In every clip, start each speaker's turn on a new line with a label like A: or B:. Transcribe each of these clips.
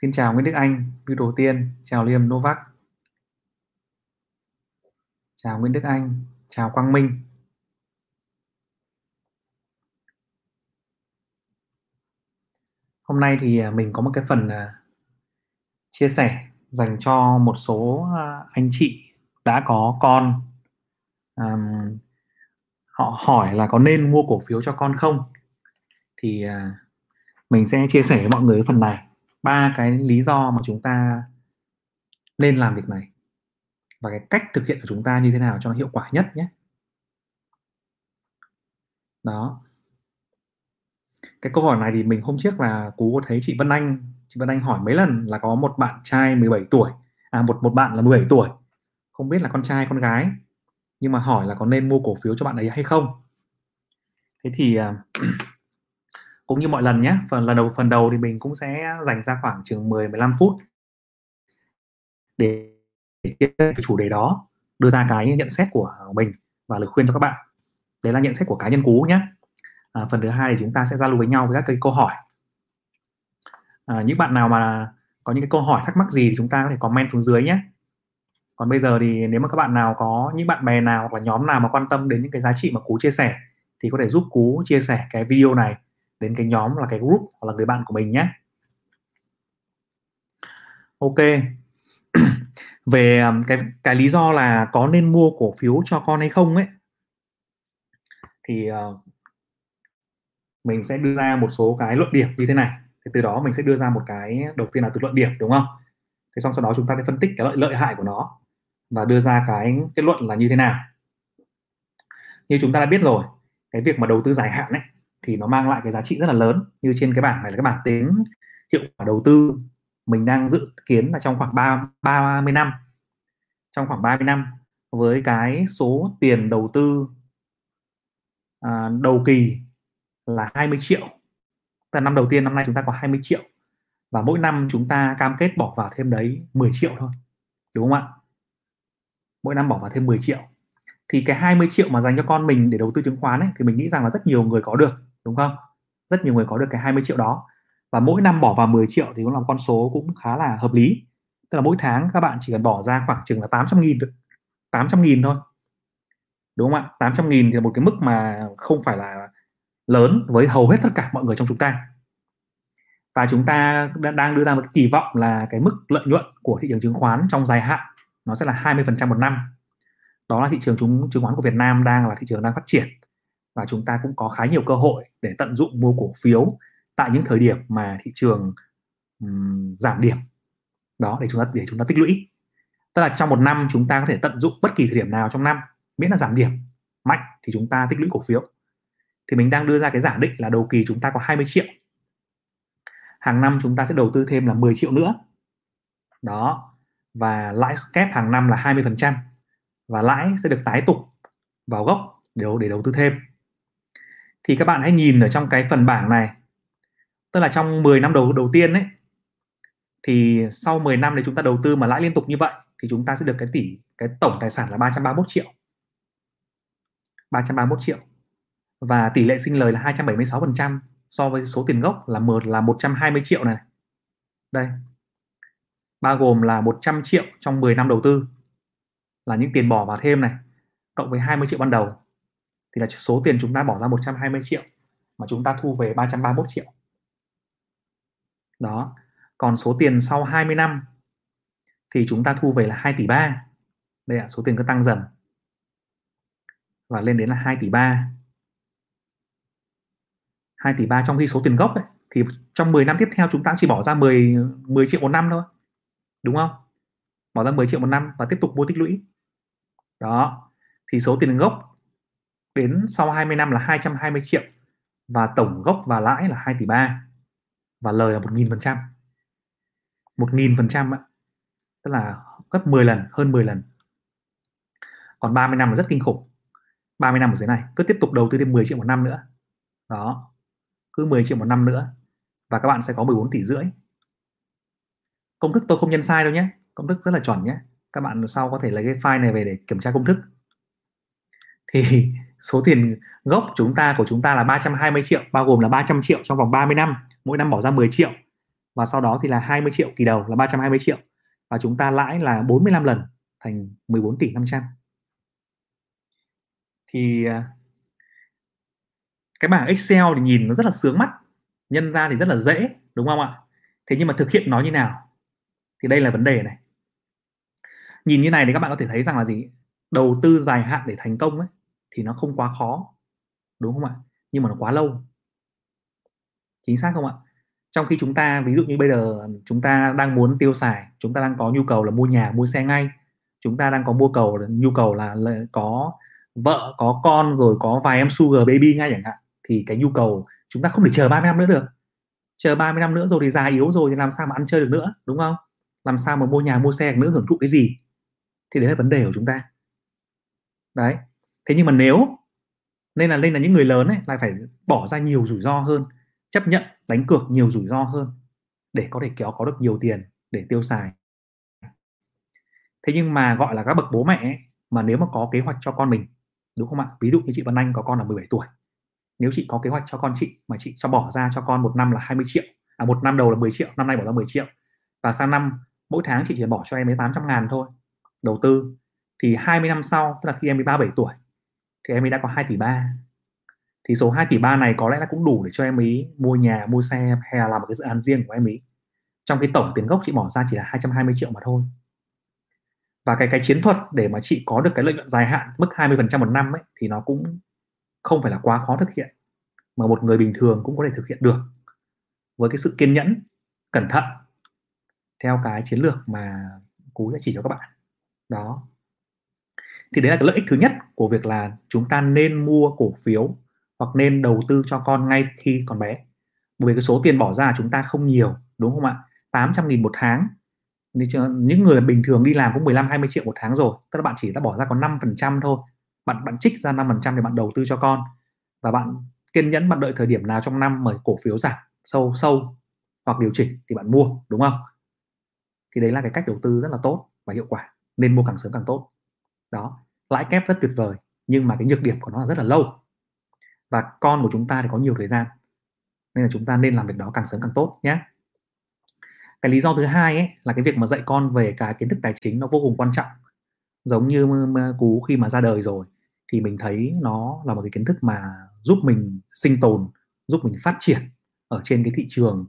A: Xin chào Nguyễn Đức Anh, Như đầu tiên, chào Liêm Novak. Chào Nguyễn Đức Anh, chào Quang Minh. Hôm nay thì à, mình có một cái phần à, chia sẻ dành cho một số à, anh chị đã có con. Um, họ hỏi là có nên mua cổ phiếu cho con không? Thì uh, mình sẽ chia sẻ với mọi người phần này ba cái lý do mà chúng ta nên làm việc này và cái cách thực hiện của chúng ta như thế nào cho nó hiệu quả nhất nhé. Đó. Cái câu hỏi này thì mình hôm trước là cú có thấy chị Vân Anh, chị Vân Anh hỏi mấy lần là có một bạn trai 17 tuổi à một một bạn là 17 tuổi, không biết là con trai, con gái, nhưng mà hỏi là có nên mua cổ phiếu cho bạn ấy hay không. Thế thì à, cũng như mọi lần nhé phần lần đầu phần đầu thì mình cũng sẽ dành ra khoảng chừng 10 15 phút để, để chia sẻ chủ đề đó đưa ra cái nhận xét của mình và lời khuyên cho các bạn. Đấy là nhận xét của cá nhân cú nhé à, phần thứ hai thì chúng ta sẽ giao lưu với nhau với các cái câu hỏi. À, những bạn nào mà có những cái câu hỏi thắc mắc gì thì chúng ta có thể comment xuống dưới nhé còn bây giờ thì nếu mà các bạn nào có những bạn bè nào hoặc là nhóm nào mà quan tâm đến những cái giá trị mà cú chia sẻ thì có thể giúp cú chia sẻ cái video này đến cái nhóm là cái group hoặc là người bạn của mình nhé. Ok. Về um, cái cái lý do là có nên mua cổ phiếu cho con hay không ấy thì uh, mình sẽ đưa ra một số cái luận điểm như thế này. Thì từ đó mình sẽ đưa ra một cái đầu tiên là từ luận điểm đúng không? Thế xong sau đó chúng ta sẽ phân tích cái lợi lợi hại của nó và đưa ra cái kết luận là như thế nào. Như chúng ta đã biết rồi cái việc mà đầu tư dài hạn ấy thì nó mang lại cái giá trị rất là lớn như trên cái bảng này là cái bảng tính hiệu quả đầu tư. Mình đang dự kiến là trong khoảng 3, 30 năm trong khoảng 30 năm với cái số tiền đầu tư à, đầu kỳ là 20 triệu. Là năm đầu tiên năm nay chúng ta có 20 triệu và mỗi năm chúng ta cam kết bỏ vào thêm đấy 10 triệu thôi đúng không ạ? Mỗi năm bỏ vào thêm 10 triệu. Thì cái 20 triệu mà dành cho con mình để đầu tư chứng khoán ấy, thì mình nghĩ rằng là rất nhiều người có được đúng không? Rất nhiều người có được cái 20 triệu đó. Và mỗi năm bỏ vào 10 triệu thì cũng là con số cũng khá là hợp lý. Tức là mỗi tháng các bạn chỉ cần bỏ ra khoảng chừng là 800 nghìn được 800 nghìn thôi. Đúng không ạ? 800 nghìn thì là một cái mức mà không phải là lớn với hầu hết tất cả mọi người trong chúng ta. Và chúng ta đang đưa ra một kỳ vọng là cái mức lợi nhuận của thị trường chứng khoán trong dài hạn nó sẽ là 20% một năm. Đó là thị trường chứng chứng khoán của Việt Nam đang là thị trường đang phát triển và chúng ta cũng có khá nhiều cơ hội để tận dụng mua cổ phiếu tại những thời điểm mà thị trường um, giảm điểm. Đó để chúng ta để chúng ta tích lũy. Tức là trong một năm chúng ta có thể tận dụng bất kỳ thời điểm nào trong năm miễn là giảm điểm mạnh thì chúng ta tích lũy cổ phiếu. Thì mình đang đưa ra cái giả định là đầu kỳ chúng ta có 20 triệu. Hàng năm chúng ta sẽ đầu tư thêm là 10 triệu nữa. Đó và lãi kép hàng năm là 20% và lãi sẽ được tái tục vào gốc để, để đầu tư thêm thì các bạn hãy nhìn ở trong cái phần bảng này. Tức là trong 10 năm đầu đầu tiên ấy, thì sau 10 năm để chúng ta đầu tư mà lãi liên tục như vậy thì chúng ta sẽ được cái tỷ, cái tổng tài sản là 331 triệu. 331 triệu. Và tỷ lệ sinh lời là 276% so với số tiền gốc là một, là 120 triệu này. Đây. Bao gồm là 100 triệu trong 10 năm đầu tư. Là những tiền bỏ vào thêm này, cộng với 20 triệu ban đầu thì là số tiền chúng ta bỏ ra 120 triệu mà chúng ta thu về 331 triệu. Đó. Còn số tiền sau 20 năm thì chúng ta thu về là 2 tỷ 3 đây ạ số tiền cứ tăng dần. Và lên đến là 2 tỷ 3 2 tỷ 3 trong khi số tiền gốc ấy, thì trong 10 năm tiếp theo chúng ta chỉ bỏ ra 10 10 triệu một năm thôi. Đúng không? Bỏ ra 10 triệu một năm và tiếp tục mua tích lũy. Đó. Thì số tiền gốc đến sau 20 năm là 220 triệu và tổng gốc và lãi là 2 tỷ 3 và lời là 1.000 phần trăm. 1.000 phần trăm tức là gấp 10 lần, hơn 10 lần. Còn 30 năm là rất kinh khủng. 30 năm ở dưới này, cứ tiếp tục đầu tư thêm 10 triệu một năm nữa. Đó. Cứ 10 triệu một năm nữa và các bạn sẽ có 14 tỷ rưỡi. Công thức tôi không nhân sai đâu nhé. Công thức rất là chuẩn nhé. Các bạn sau có thể lấy cái file này về để kiểm tra công thức. Thì số tiền gốc chúng ta của chúng ta là 320 triệu, bao gồm là 300 triệu trong vòng 30 năm. Mỗi năm bỏ ra 10 triệu. Và sau đó thì là 20 triệu kỳ đầu là 320 triệu. Và chúng ta lãi là 45 lần thành 14 tỷ 500 thì à, cái bảng Excel thì nhìn nó rất là sướng mắt. Nhân ra thì rất là dễ, đúng không ạ? Thế nhưng mà thực hiện nó như nào? Thì đây là vấn đề này. Nhìn như này thì các bạn có thể thấy rằng là gì? Đầu tư dài hạn để thành công ấy thì nó không quá khó đúng không ạ? Nhưng mà nó quá lâu. Chính xác không ạ? Trong khi chúng ta ví dụ như bây giờ chúng ta đang muốn tiêu xài chúng ta đang có nhu cầu là mua nhà mua xe ngay. Chúng ta đang có mua cầu nhu cầu là, là có vợ có con rồi có vài em sugar baby ngay chẳng hạn thì cái nhu cầu chúng ta không thể chờ 30 năm nữa được. Chờ 30 năm nữa rồi thì già yếu rồi thì làm sao mà ăn chơi được nữa đúng không? Làm sao mà mua nhà mua xe được nữa hưởng thụ cái gì? Thì đấy là vấn đề của chúng ta. Đấy thế nhưng mà nếu nên là nên là những người lớn ấy lại phải bỏ ra nhiều rủi ro hơn chấp nhận đánh cược nhiều rủi ro hơn để có thể kéo có được nhiều tiền để tiêu xài. Thế nhưng mà gọi là các bậc bố mẹ ấy, mà nếu mà có kế hoạch cho con mình đúng không ạ? Ví dụ như chị Vân Anh có con là 17 tuổi. Nếu chị có kế hoạch cho con chị mà chị cho bỏ ra cho con một năm là 20 triệu à một năm đầu là 10 triệu năm nay bỏ ra 10 triệu và sang năm mỗi tháng chị chỉ bỏ cho em ấy 800 ngàn thôi đầu tư thì 20 năm sau tức là khi em ấy 37 tuổi thì em ấy đã có 2 tỷ 3 thì số 2 tỷ 3 này có lẽ là cũng đủ để cho em ấy mua nhà, mua xe hay là làm một cái dự án riêng của em ấy. Trong cái tổng tiền gốc chị bỏ ra chỉ là 220 triệu mà thôi. Và cái cái chiến thuật để mà chị có được cái lợi nhuận dài hạn mức 20% một năm ấy, thì nó cũng không phải là quá khó thực hiện, mà một người bình thường cũng có thể thực hiện được với cái sự kiên nhẫn, cẩn thận theo cái chiến lược mà cú đã chỉ cho các bạn. Đó. Thì đấy là cái lợi ích thứ nhất của việc là chúng ta nên mua cổ phiếu hoặc nên đầu tư cho con ngay khi còn bé. Bởi vì cái số tiền bỏ ra chúng ta không nhiều, đúng không ạ? 800 nghìn một tháng. Những người bình thường đi làm cũng 15 20 triệu một tháng rồi, tức là bạn chỉ đã bỏ ra có 5 phần trăm thôi. Bạn bạn trích ra 5 phần trăm để bạn đầu tư cho con. Và bạn kiên nhẫn, bạn đợi thời điểm nào trong năm mà cổ phiếu giảm sâu sâu hoặc điều chỉnh thì bạn mua, đúng không? Thì đấy là cái cách đầu tư rất là tốt và hiệu quả. Nên mua càng sớm càng tốt. Đó lãi kép rất tuyệt vời, nhưng mà cái nhược điểm của nó là rất là lâu. Và con của chúng ta thì có nhiều thời gian, nên là chúng ta nên làm việc đó càng sớm càng tốt nhé. Cái lý do thứ hai ấy là cái việc mà dạy con về cái kiến thức tài chính nó vô cùng quan trọng. Giống như cú khi mà ra đời rồi, thì mình thấy nó là một cái kiến thức mà giúp mình sinh tồn, giúp mình phát triển ở trên cái thị trường,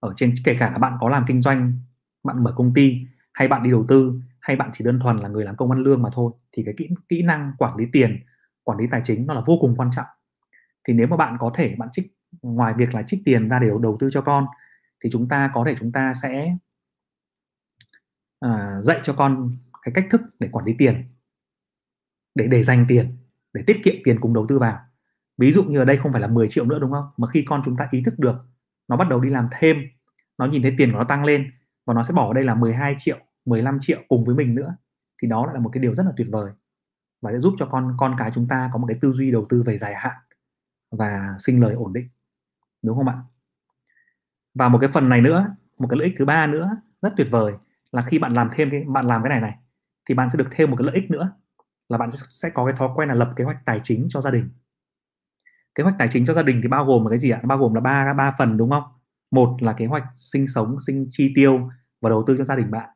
A: ở trên, kể cả là bạn có làm kinh doanh, bạn mở công ty hay bạn đi đầu tư hay bạn chỉ đơn thuần là người làm công ăn lương mà thôi thì cái kỹ kỹ năng quản lý tiền quản lý tài chính nó là vô cùng quan trọng. Thì nếu mà bạn có thể bạn trích ngoài việc là trích tiền ra để đầu tư cho con thì chúng ta có thể chúng ta sẽ à, dạy cho con cái cách thức để quản lý tiền để để dành tiền để tiết kiệm tiền cùng đầu tư vào. Ví dụ như ở đây không phải là 10 triệu nữa đúng không? Mà khi con chúng ta ý thức được nó bắt đầu đi làm thêm nó nhìn thấy tiền của nó tăng lên và nó sẽ bỏ ở đây là 12 triệu. 15 triệu cùng với mình nữa, thì đó là một cái điều rất là tuyệt vời và sẽ giúp cho con con cái chúng ta có một cái tư duy đầu tư về dài hạn và sinh lời ổn định, đúng không ạ? Và một cái phần này nữa, một cái lợi ích thứ ba nữa rất tuyệt vời là khi bạn làm thêm cái, bạn làm cái này này, thì bạn sẽ được thêm một cái lợi ích nữa là bạn sẽ có cái thói quen là lập kế hoạch tài chính cho gia đình. Kế hoạch tài chính cho gia đình thì bao gồm là cái gì ạ? Bao gồm là ba ba phần, đúng không? Một là kế hoạch sinh sống, sinh chi tiêu và đầu tư cho gia đình bạn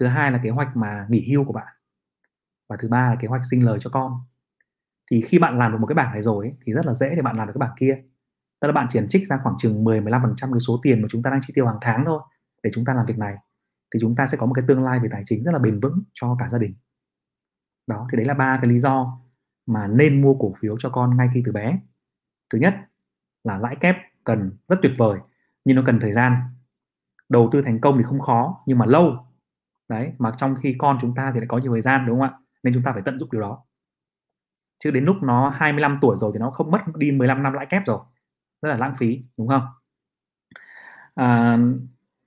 A: thứ hai là kế hoạch mà nghỉ hưu của bạn. Và thứ ba là kế hoạch sinh lời cho con. Thì khi bạn làm được một cái bảng này rồi ấy, thì rất là dễ để bạn làm được cái bảng kia. Tức là bạn chỉ trích ra khoảng chừng 10 15% cái số tiền mà chúng ta đang chi tiêu hàng tháng thôi để chúng ta làm việc này. Thì chúng ta sẽ có một cái tương lai về tài chính rất là bền vững cho cả gia đình. Đó thì đấy là ba cái lý do mà nên mua cổ phiếu cho con ngay khi từ bé. Thứ nhất là lãi kép cần rất tuyệt vời nhưng nó cần thời gian. Đầu tư thành công thì không khó nhưng mà lâu đấy mà trong khi con chúng ta thì lại có nhiều thời gian đúng không ạ? Nên chúng ta phải tận dụng điều đó. Chứ đến lúc nó 25 tuổi rồi thì nó không mất đi 15 năm lãi kép rồi. Rất là lãng phí đúng không? À,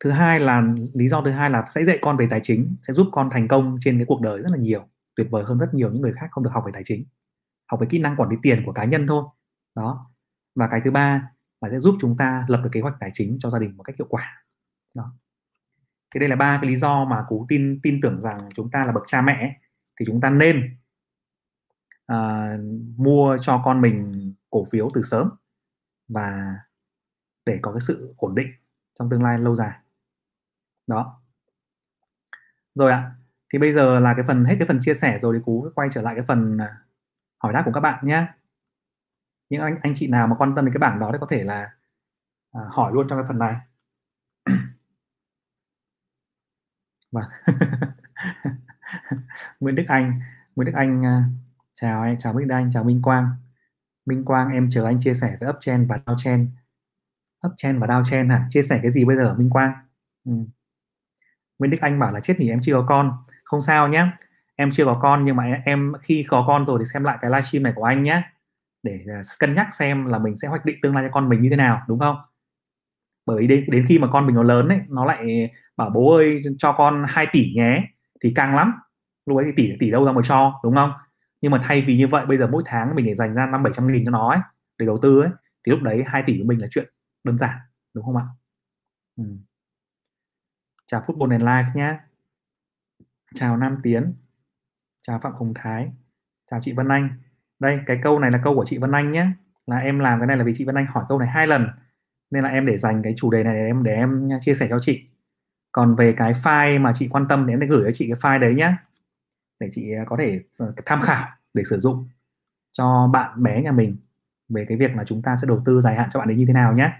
A: thứ hai là lý do thứ hai là sẽ dạy con về tài chính sẽ giúp con thành công trên cái cuộc đời rất là nhiều tuyệt vời hơn rất nhiều những người khác không được học về tài chính. Học về kỹ năng quản lý tiền của cá nhân thôi. Đó. Và cái thứ ba là sẽ giúp chúng ta lập được kế hoạch tài chính cho gia đình một cách hiệu quả. Đó thì đây là ba cái lý do mà cú tin tin tưởng rằng chúng ta là bậc cha mẹ thì chúng ta nên uh, mua cho con mình cổ phiếu từ sớm và để có cái sự ổn định trong tương lai lâu dài. Đó. Rồi ạ thì bây giờ là cái phần hết cái phần chia sẻ rồi thì cú quay trở lại cái phần à, hỏi đáp của các bạn nhé những anh anh chị nào mà quan tâm đến cái bảng đó thì có thể là à, hỏi luôn trong cái phần này. Vâng. Nguyễn Đức Anh. Nguyễn Đức Anh à, chào anh, chào minh Đức Anh chào Minh Quang. Minh Quang, em chờ anh chia sẻ với upchain và downchain upchain và downchain hả? Chia sẻ cái gì bây giờ, Minh Quang? Ừ. Nguyễn Đức Anh bảo là chết nhỉ, em chưa có con. Không sao nhé em chưa có con nhưng mà em khi có con rồi thì xem lại cái livestream này của anh nhé để à, cân nhắc xem là mình sẽ hoạch định tương lai cho con mình như thế nào, đúng không? Bởi đến, đến khi mà con mình nó lớn ấy nó lại bảo bố ơi cho con 2 tỷ nhé thì càng lắm. Lúc ấy thì tỷ tỷ đâu ra mà cho đúng không? Nhưng mà thay vì như vậy bây giờ mỗi tháng mình để dành ra năm bảy trăm nghìn cho nó ấy để đầu tư ấy thì lúc đấy 2 tỷ của mình là chuyện đơn giản đúng không ạ? Ừ. chào football and life nhé chào Nam Tiến. Chào Phạm Hồng Thái. Chào chị Vân Anh. Đây cái câu này là câu của chị Vân Anh nhé là em làm cái này là vì chị Vân Anh hỏi câu này hai lần nên là em để dành cái chủ đề này để em để em chia sẻ cho chị. Còn về cái file mà chị quan tâm thì em sẽ gửi cho chị cái file đấy nhé để chị à, có thể tham khảo để sử dụng cho bạn bé nhà mình về cái việc là chúng ta sẽ đầu tư dài hạn cho bạn ấy như thế nào nhé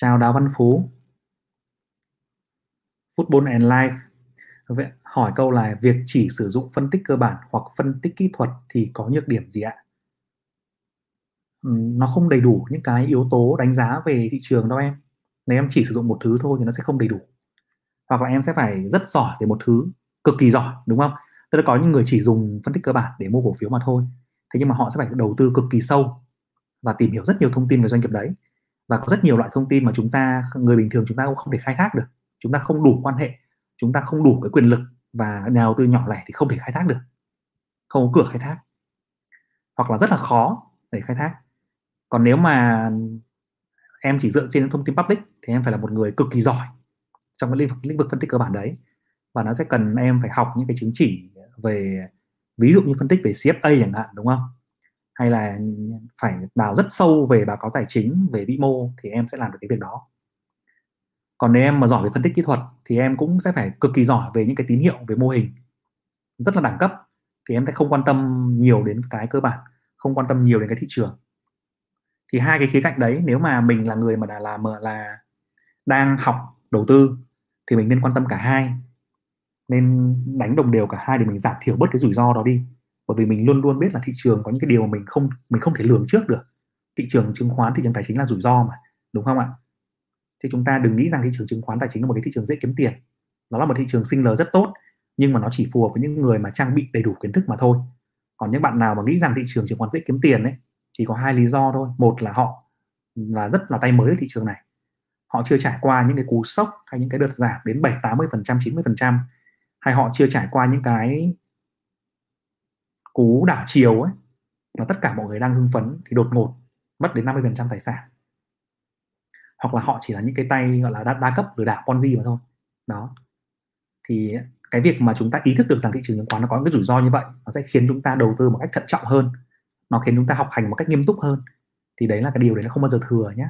A: chào Đào Văn Phú. Football and Life. Vậy, hỏi câu là việc chỉ sử dụng phân tích cơ bản hoặc phân tích kỹ thuật thì có nhược điểm gì ạ? Nó không đầy đủ những cái yếu tố đánh giá về thị trường đâu em. Nếu em chỉ sử dụng một thứ thôi thì nó sẽ không đầy đủ. Hoặc là em sẽ phải rất giỏi về một thứ, cực kỳ giỏi, đúng không? Tức là có những người chỉ dùng phân tích cơ bản để mua cổ phiếu mà thôi. Thế nhưng mà họ sẽ phải đầu tư cực kỳ sâu và tìm hiểu rất nhiều thông tin về doanh nghiệp đấy. Và có rất nhiều loại thông tin mà chúng ta, người bình thường chúng ta cũng không thể khai thác được. Chúng ta không đủ quan hệ, chúng ta không đủ cái quyền lực và nhà đầu tư nhỏ lẻ thì không thể khai thác được không có cửa khai thác hoặc là rất là khó để khai thác còn nếu mà em chỉ dựa trên thông tin public thì em phải là một người cực kỳ giỏi trong cái lĩnh vực, lĩnh vực phân tích cơ bản đấy. Và nó sẽ cần em phải học những cái chứng chỉ về ví dụ như phân tích về CFA chẳng hạn đúng không? Hay là phải đào rất sâu về báo cáo tài chính về vĩ mô thì em sẽ làm được cái việc đó. Còn nếu em mà giỏi về phân tích kỹ thuật thì em cũng sẽ phải cực kỳ giỏi về những cái tín hiệu về mô hình. Rất là đẳng cấp thì em sẽ không quan tâm nhiều đến cái cơ bản không quan tâm nhiều đến cái thị trường thì hai cái khía cạnh đấy, nếu mà mình là người mà đã làm là đang học, đầu tư, thì mình nên quan tâm cả hai. Nên đánh đồng đều cả hai để mình giảm thiểu bớt cái rủi ro đó đi. Bởi vì mình luôn luôn biết là thị trường có những cái điều mà mình không mình không thể lường trước được. Thị trường chứng khoán, thị trường tài chính là rủi ro mà, đúng không ạ? Thì chúng ta đừng nghĩ rằng thị trường chứng khoán, tài chính là một cái thị trường dễ kiếm tiền. Nó là một thị trường sinh lời rất tốt, nhưng mà nó chỉ phù hợp với những người mà trang bị đầy đủ kiến thức mà thôi. Còn những bạn nào mà nghĩ rằng thị trường chứng khoán dễ kiếm tiền ấy chỉ có hai lý do thôi. Một là họ là rất là tay mới ở thị trường này. Họ chưa trải qua những cái cú sốc hay những cái đợt giảm đến 7 80 phần trăm 90 phần trăm hay họ chưa trải qua những cái cú đảo chiều ấy mà tất cả mọi người đang hưng phấn thì đột ngột mất đến 50 phần trăm tài sản. Hoặc là họ chỉ là những cái tay gọi là đa, đa cấp lừa đảo ponzi mà thôi. Đó. Thì cái việc mà chúng ta ý thức được rằng thị trường chứng khoán nó có những cái rủi ro như vậy nó sẽ khiến chúng ta đầu tư một cách thận trọng hơn nó khiến chúng ta học hành một cách nghiêm túc hơn. Thì đấy là cái điều đấy nó không bao giờ thừa nhé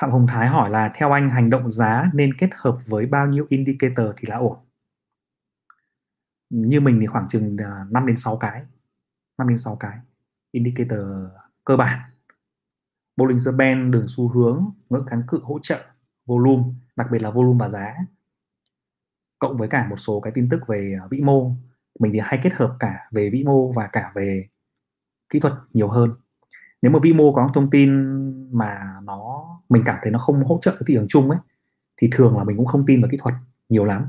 A: Phạm Hồng Thái hỏi là, theo anh, hành động giá nên kết hợp với bao nhiêu indicator thì là ổn? Như mình thì khoảng chừng à, 5 đến 6 cái. 5 đến 6 cái indicator cơ bản. Bollinger Band, đường xu hướng, ngưỡng kháng cự hỗ trợ, volume, đặc biệt là volume và giá. Cộng với cả một số cái tin tức về à, vĩ mô mình thì hay kết hợp cả về vĩ mô và cả về kỹ thuật nhiều hơn. Nếu mà vĩ mô có thông tin mà nó mình cảm thấy nó không hỗ trợ cái thị trường chung ấy thì thường là mình cũng không tin vào kỹ thuật nhiều lắm.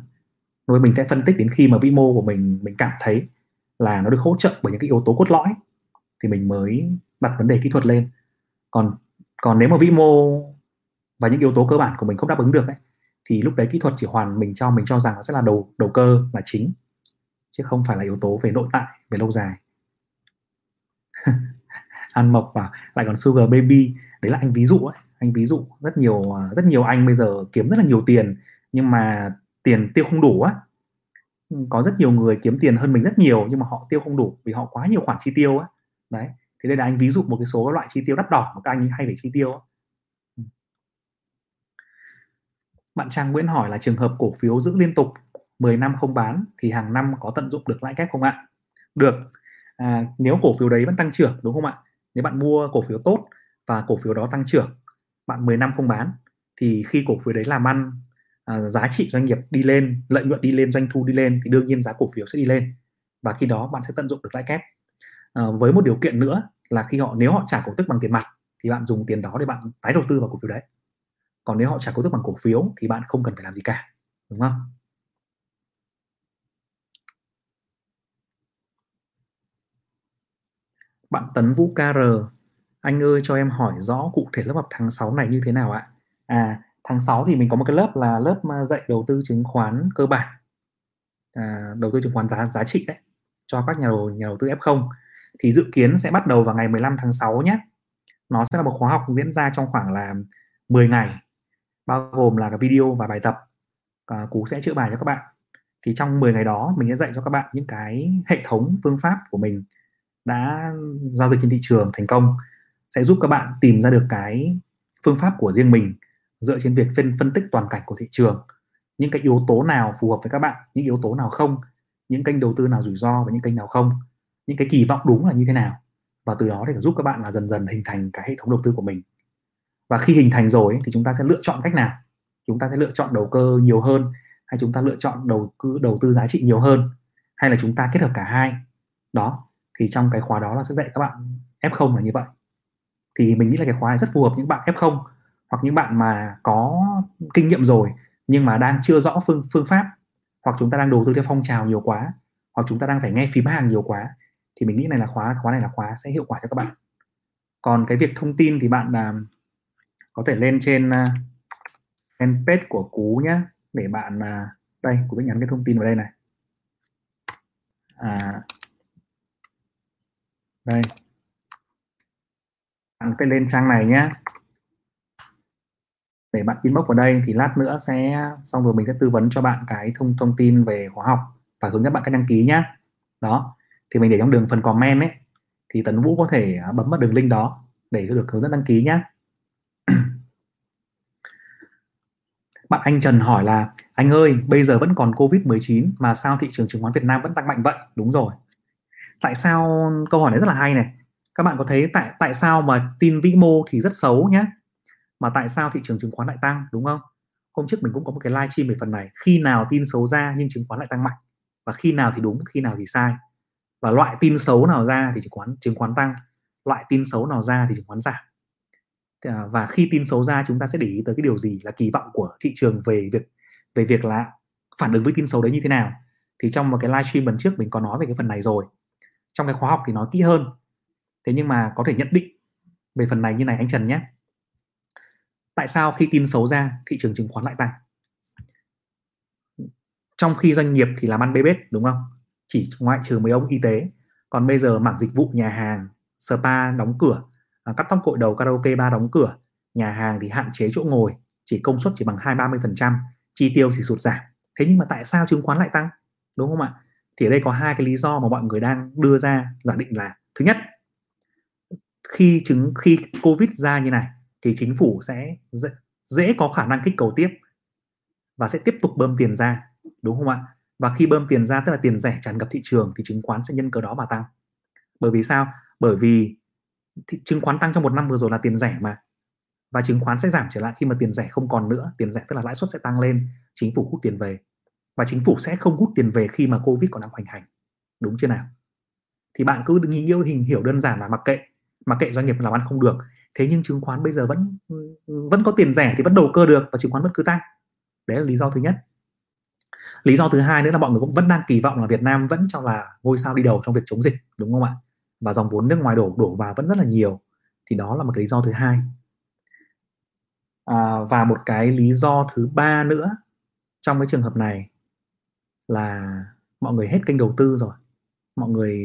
A: Rồi mình sẽ phân tích đến khi mà vĩ mô của mình mình cảm thấy là nó được hỗ trợ bởi những cái yếu tố cốt lõi thì mình mới đặt vấn đề kỹ thuật lên. Còn còn nếu mà vĩ mô và những yếu tố cơ bản của mình không đáp ứng được ấy, thì lúc đấy kỹ thuật chỉ hoàn mình cho mình cho rằng nó sẽ là đầu đầu cơ là chính chứ không phải là yếu tố về nội tại, về lâu dài. Ăn mộc và lại còn sugar baby. Đấy là anh ví dụ ấy. Anh ví dụ, rất nhiều rất nhiều anh bây giờ kiếm rất là nhiều tiền, nhưng mà tiền tiêu không đủ á. Có rất nhiều người kiếm tiền hơn mình rất nhiều, nhưng mà họ tiêu không đủ vì họ quá nhiều khoản chi tiêu á. Đấy thì đây là anh ví dụ một cái số loại chi tiêu đắt đỏ mà các anh hay phải chi tiêu bạn Trang Nguyễn hỏi là trường hợp cổ phiếu giữ liên tục. 10 năm không bán thì hàng năm có tận dụng được lãi kép không ạ? Được. À, nếu cổ phiếu đấy vẫn tăng trưởng đúng không ạ? Nếu bạn mua cổ phiếu tốt và cổ phiếu đó tăng trưởng, bạn 10 năm không bán thì khi cổ phiếu đấy làm ăn à, giá trị doanh nghiệp đi lên, lợi nhuận đi lên, doanh thu đi lên thì đương nhiên giá cổ phiếu sẽ đi lên và khi đó bạn sẽ tận dụng được lãi kép. À, với một điều kiện nữa là khi họ nếu họ trả cổ tức bằng tiền mặt thì bạn dùng tiền đó để bạn tái đầu tư vào cổ phiếu đấy còn nếu họ trả cổ tức bằng cổ phiếu thì bạn không cần phải làm gì cả đúng không bạn Tấn Vũ KR anh ơi cho em hỏi rõ cụ thể lớp học tháng 6 này như thế nào ạ? À tháng 6 thì mình có một cái lớp là lớp à, dạy đầu tư chứng khoán cơ bản. À, đầu tư chứng khoán giá giá trị đấy cho các nhà đầu nhà đầu tư F0 thì dự kiến sẽ bắt đầu vào ngày 15 tháng 6 nhé. Nó sẽ là một khóa học diễn ra trong khoảng là 10 ngày bao gồm là cái video và bài tập. À, cú sẽ chữa bài cho các bạn. Thì trong 10 ngày đó mình sẽ dạy cho các bạn những cái hệ thống phương pháp của mình đã giao dịch trên thị trường thành công, sẽ giúp các bạn tìm ra được cái phương pháp của riêng mình dựa trên việc phân phân tích toàn cảnh của thị trường. Những cái yếu tố nào phù hợp với các bạn, những yếu tố nào không, những kênh đầu tư nào rủi ro và những kênh nào không, những cái kỳ vọng đúng là như thế nào. Và từ đó để giúp các bạn là dần dần hình thành cái hệ thống đầu tư của mình. Và khi hình thành rồi thì chúng ta sẽ lựa chọn cách nào? Chúng ta sẽ lựa chọn đầu cơ nhiều hơn, hay chúng ta lựa chọn đầu tư đầu tư giá trị nhiều hơn, hay là chúng ta kết hợp cả hai? Đó thì trong cái khóa đó là sẽ dạy các bạn F0 là như vậy. Thì mình nghĩ là cái khóa này rất phù hợp những bạn F0 hoặc những bạn mà có kinh nghiệm rồi nhưng mà đang chưa rõ phương phương pháp hoặc chúng ta đang đầu tư theo phong trào nhiều quá hoặc chúng ta đang phải nghe phím hàng nhiều quá thì mình nghĩ này là khóa khóa này là khóa sẽ hiệu quả cho các bạn. Còn cái việc thông tin thì bạn là có thể lên trên à, uh, fanpage của cú nhé để bạn uh, đây cú sẽ nhắn cái thông tin vào đây này. À, đây. Bạn cái lên trang này nhé. Để bạn inbox vào đây thì lát nữa sẽ xong rồi mình sẽ tư vấn cho bạn cái thông thông tin về khóa học và hướng dẫn bạn cách đăng ký nhé đó. Thì mình để trong đường phần comment ấy, thì Tấn Vũ có thể à, bấm vào đường link đó để được hướng dẫn đăng ký nhé bạn anh Trần hỏi là, anh ơi, bây giờ vẫn còn Covid-19 mà sao thị trường chứng khoán Việt Nam vẫn tăng mạnh vậy? Đúng rồi tại sao câu hỏi này rất là hay này? Các bạn có thấy tại tại sao mà tin vĩ mô thì rất xấu nhé mà tại sao thị trường chứng khoán lại tăng, đúng không? Hôm trước mình cũng có một cái live stream về phần này. Khi nào tin xấu ra nhưng chứng khoán lại tăng mạnh, và khi nào thì đúng, khi nào thì sai. Và loại tin xấu nào ra thì chứng khoán chứng khoán tăng, loại tin xấu nào ra thì chứng khoán giảm. À, và khi tin xấu ra chúng ta sẽ để ý tới cái điều gì là kỳ vọng của thị trường về việc về việc là phản ứng với tin xấu đấy như thế nào. Thì trong một cái live stream lần trước mình có nói về cái phần này rồi trong cái khóa học thì nói kỹ hơn. Thế nhưng mà có thể nhận định về phần này như này anh Trần nhé. Tại sao khi tin xấu ra, thị trường chứng khoán lại tăng? Trong khi doanh nghiệp thì làm ăn bê bết, đúng không? Chỉ ngoại trừ mấy ông y tế. Còn bây giờ mảng dịch vụ, nhà hàng, spa đóng cửa à, cắt tóc cội đầu, karaoke ba đóng cửa, nhà hàng thì hạn chế chỗ ngồi, chỉ công suất chỉ bằng hai ba mươi phần trăm, chi tiêu thì sụt giảm. Thế nhưng mà tại sao chứng khoán lại tăng? Đúng không ạ? Thì ở đây có hai cái lý do mà mọi người đang đưa ra giả định là thứ nhất khi chứng khi covid ra như này thì chính phủ sẽ dễ, dễ có khả năng kích cầu tiếp và sẽ tiếp tục bơm tiền ra đúng không ạ? Và khi bơm tiền ra tức là tiền rẻ tràn ngập thị trường thì chứng khoán sẽ nhân cơ đó mà tăng. Bởi vì sao? Bởi vì thị, chứng khoán tăng trong một năm vừa rồi là tiền rẻ mà. Và chứng khoán sẽ giảm trở lại khi mà tiền rẻ không còn nữa. Tiền rẻ tức là lãi suất sẽ tăng lên. Chính phủ hút tiền về và chính phủ sẽ không hút tiền về khi mà covid còn đang hoành hành. Đúng chưa nào? Thì bạn cứ nghĩ yêu hình hiểu đơn giản là mặc kệ. Mặc kệ doanh nghiệp làm ăn không được. Thế nhưng chứng khoán bây giờ vẫn vẫn có tiền rẻ thì vẫn đầu cơ được và chứng khoán vẫn cứ tăng. Đấy là lý do thứ nhất. Lý do thứ hai nữa là mọi người cũng vẫn đang kỳ vọng là Việt Nam vẫn cho là ngôi sao đi đầu trong việc chống dịch đúng không ạ? Và dòng vốn nước ngoài đổ đổ vào vẫn rất là nhiều. Thì đó là một cái lý do thứ hai. À, và một cái lý do thứ ba nữa trong cái trường hợp này là mọi người hết kênh đầu tư rồi. Mọi người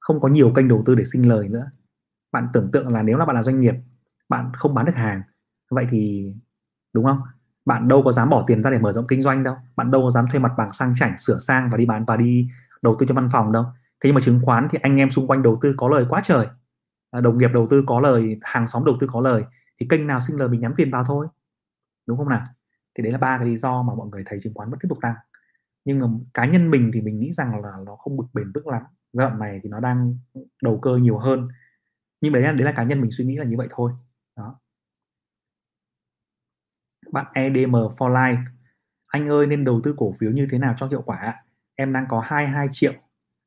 A: không có nhiều kênh đầu tư để sinh lời nữa. Bạn tưởng tượng là nếu là bạn là doanh nghiệp, bạn không bán được hàng, vậy thì đúng không? Bạn đâu có dám bỏ tiền ra để mở rộng kinh doanh đâu. Bạn đâu có dám thuê mặt bằng sang chảnh, sửa sang và đi bán và đi đầu tư cho văn phòng đâu. Thế nhưng mà chứng khoán thì anh em xung quanh đầu tư có lời quá trời. À, đồng nghiệp đầu tư có lời, hàng xóm đầu tư có lời, thì kênh nào sinh lời mình nhắm tiền vào thôi. Đúng không nào? Thì đấy là ba cái lý do mà mọi người thấy chứng khoán vẫn tiếp tục tăng nhưng mà cá nhân mình thì mình nghĩ rằng là nó không bực bền vững lắm. Giai đoạn này thì nó đang đầu cơ nhiều hơn. Nhưng đấy là đấy là cá nhân mình suy nghĩ là như vậy thôi. Đó. Bạn EDM for life. Anh ơi, nên đầu tư cổ phiếu như thế nào cho hiệu quả em đang có 22 triệu.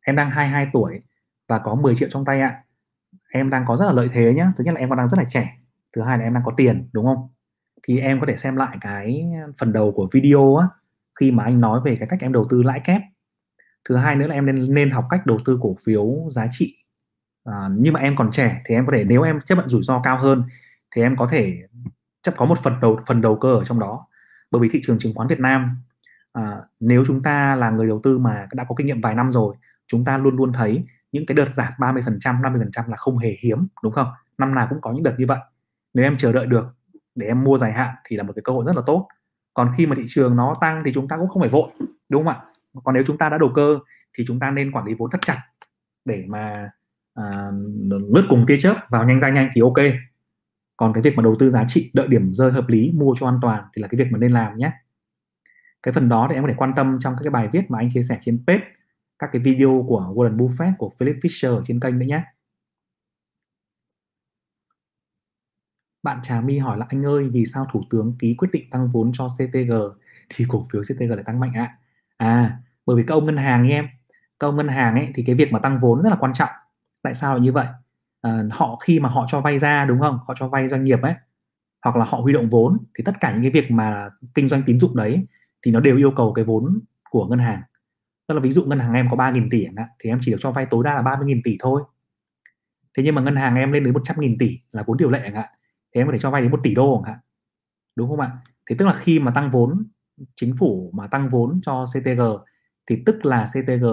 A: Em đang 22 tuổi và có 10 triệu trong tay ạ. Em đang có rất là lợi thế nhá. Thứ nhất là em còn đang rất là trẻ. Thứ hai là em đang có tiền, đúng không? Thì em có thể xem lại cái phần đầu của video á khi mà anh nói về cái cách em đầu tư lãi kép. Thứ hai nữa là em nên nên học cách đầu tư cổ phiếu giá trị. À, nhưng mà em còn trẻ thì em có thể nếu em chấp nhận rủi ro cao hơn thì em có thể chắc có một phần đầu phần đầu cơ ở trong đó. Bởi vì thị trường chứng khoán Việt Nam à, nếu chúng ta là người đầu tư mà đã có kinh nghiệm vài năm rồi chúng ta luôn luôn thấy những cái đợt giảm 30% 50% là không hề hiếm đúng không? Năm nào cũng có những đợt như vậy. Nếu em chờ đợi được để em mua dài hạn thì là một cái cơ hội rất là tốt còn khi mà thị trường nó tăng thì chúng ta cũng không phải vội đúng không ạ? Còn nếu chúng ta đã đầu cơ thì chúng ta nên quản lý vốn thật chặt để mà à, lướt cùng tia chớp vào nhanh ra nhanh thì ok. Còn cái việc mà đầu tư giá trị đợi điểm rơi hợp lý mua cho an toàn thì là cái việc mà nên làm nhé. Cái phần đó thì em có thể quan tâm trong các cái bài viết mà anh chia sẻ trên page các cái video của Warren Buffett của Philip Fisher ở trên kênh nữa nhé. Bạn Trà My hỏi là anh ơi vì sao thủ tướng ký quyết định tăng vốn cho CTG thì cổ phiếu CTG lại tăng mạnh ạ. À bởi vì các ông ngân hàng em các ông ngân hàng ấy thì cái việc mà tăng vốn rất là quan trọng. Tại sao là như vậy? À, họ khi mà họ cho vay ra đúng không? Họ cho vay doanh nghiệp ấy hoặc là họ huy động vốn thì tất cả những cái việc mà kinh doanh tín dụng đấy thì nó đều yêu cầu cái vốn của ngân hàng. Tức là ví dụ ngân hàng em có 3.000 tỷ thì em chỉ được cho vay tối đa là 30.000 tỷ thôi. Thế nhưng mà ngân hàng em lên đến 100.000 tỷ là vốn điều lệ ạ thì em có thể cho vay đến 1 tỷ đô chẳng hạn. Đúng không ạ? Thì tức là khi mà tăng vốn, chính phủ mà tăng vốn cho CTG thì tức là CTG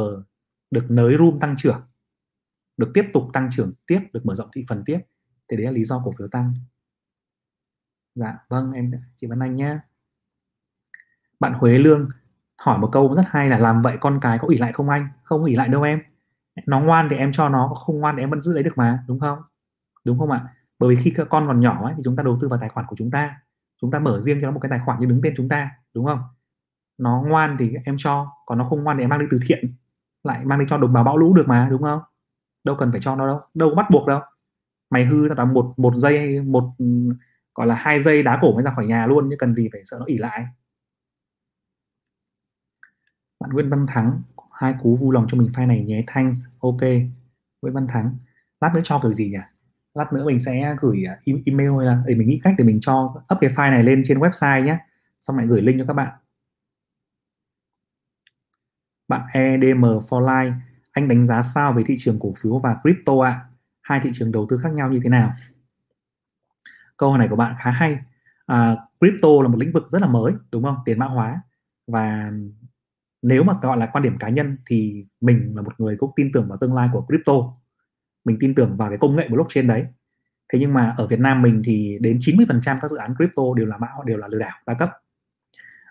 A: được nới room tăng trưởng, được tiếp tục tăng trưởng tiếp, được mở rộng thị phần tiếp. Thì đấy là lý do cổ phiếu tăng. Dạ vâng em, chị Văn Anh nhé bạn Huế Lương hỏi một câu rất hay là làm vậy con cái có ỉ lại không anh? Không ỉ lại đâu em. Nó ngoan thì em cho nó không ngoan thì em vẫn giữ lấy được mà, đúng không? Đúng không ạ? Bởi vì khi các con còn nhỏ ấy, thì chúng ta đầu tư vào tài khoản của chúng ta. Chúng ta mở riêng cho nó một cái tài khoản như đứng tên chúng ta đúng không? Nó ngoan thì em cho còn nó không ngoan thì em mang đi từ thiện. Lại mang đi cho đồng bào bão lũ được mà đúng không? Đâu cần phải cho nó đâu đâu có bắt buộc đâu. Mày hư tao là một một giây một ừ, gọi là hai giây đá cổ mới ra khỏi nhà luôn chứ cần gì phải sợ nó ỉ lại. Bạn Nguyễn Văn Thắng hai cú vui lòng cho mình file này nhé thanks. Ok Nguyễn Văn Thắng lát nữa cho kiểu gì nhỉ? Lát nữa mình sẽ gửi à, email hay là để mình nghĩ cách để mình cho up cái file này lên trên website nhé xong lại gửi link cho các bạn. Bạn EDM for life anh đánh giá sao về thị trường cổ phiếu và crypto ạ? À? hai thị trường đầu tư khác nhau như thế nào? Câu hỏi này của bạn khá hay. À, crypto là một lĩnh vực rất là mới đúng không? Tiền mã hóa. Và nếu mà gọi là quan điểm cá nhân thì mình là một người cũng tin tưởng vào tương lai của crypto mình tin tưởng vào cái công nghệ blockchain đấy. Thế nhưng mà ở Việt Nam mình thì đến 90% các dự án crypto đều là mã, đều là lừa đảo đa cấp.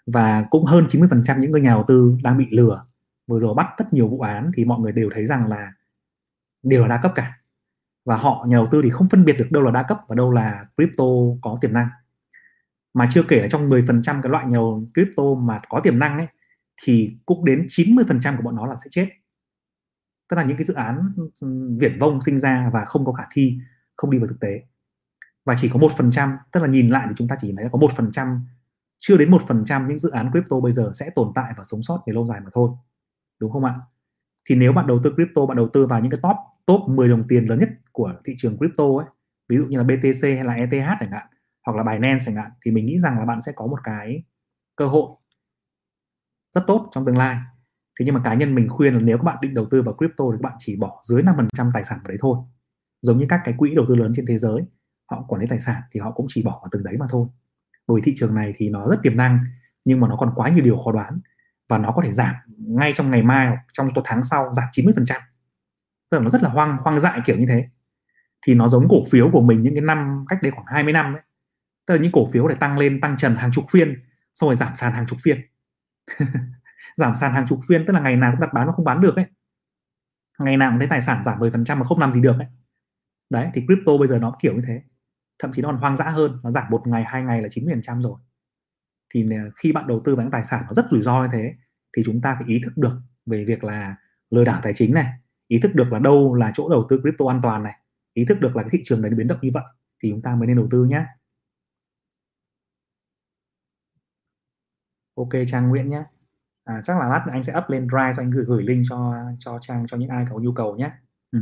A: Và cũng hơn 90% những người nhà đầu tư đang bị lừa. Vừa rồi bắt rất nhiều vụ án thì mọi người đều thấy rằng là đều là đa cấp cả. Và họ, nhà đầu tư thì không phân biệt được đâu là đa cấp và đâu là crypto có tiềm năng. Mà chưa kể là trong 10% cái loại nhiều crypto mà có tiềm năng ấy, thì cũng đến 90% của bọn nó là sẽ chết tức là những cái dự án ừ, viển vông sinh ra và không có khả thi, không đi vào thực tế. Và chỉ có một phần trăm, tức là nhìn lại thì chúng ta chỉ thấy có một phần trăm, chưa đến một phần trăm những dự án crypto bây giờ sẽ tồn tại và sống sót về lâu dài mà thôi. Đúng không ạ? Thì nếu bạn đầu tư crypto, bạn đầu tư vào những cái top top 10 đồng tiền lớn nhất của thị trường crypto ấy, ví dụ như là BTC hay là ETH chẳng hạn, hoặc là Binance chẳng hạn, thì mình nghĩ rằng là bạn sẽ có một cái cơ hội rất tốt trong tương lai thế nhưng mà cá nhân mình khuyên là nếu các bạn định đầu tư vào crypto thì các bạn chỉ bỏ dưới 5% tài sản vào đấy thôi. Giống như các cái quỹ đầu tư lớn trên thế giới, họ quản lý tài sản thì họ cũng chỉ bỏ vào từng đấy mà thôi. Bởi thị trường này thì nó rất tiềm năng, nhưng mà nó còn quá nhiều điều khó đoán và nó có thể giảm ngay trong ngày mai trong tháng sau, giảm 90% tức là nó rất là hoang hoang dại kiểu như thế. Thì nó giống cổ phiếu của mình những cái năm, cách đây khoảng 20 năm ấy. Tức là những cổ phiếu để tăng lên, tăng trần hàng chục phiên, xong rồi giảm sàn hàng chục phiên. giảm sàn hàng chục phiên tức là ngày nào cũng đặt bán mà không bán được ấy. Ngày nào cũng thấy tài sản giảm 10% mà không làm gì được ấy. Đấy, thì crypto bây giờ nó kiểu như thế. Thậm chí nó còn hoang dã hơn, nó giảm một ngày, hai ngày là 90% rồi. Thì khi bạn đầu tư vào những tài sản nó rất rủi ro như thế, thì chúng ta phải ý thức được về việc là lừa đảo tài chính này, ý thức được là đâu là chỗ đầu tư crypto an toàn này, ý thức được là cái thị trường đấy biến động như vậy, thì chúng ta mới nên đầu tư nhé ok, trang nguyễn nhé à, chắc là lát anh sẽ up lên drive cho anh gửi gửi link cho cho trang cho những ai có nhu cầu nhé. Ừ.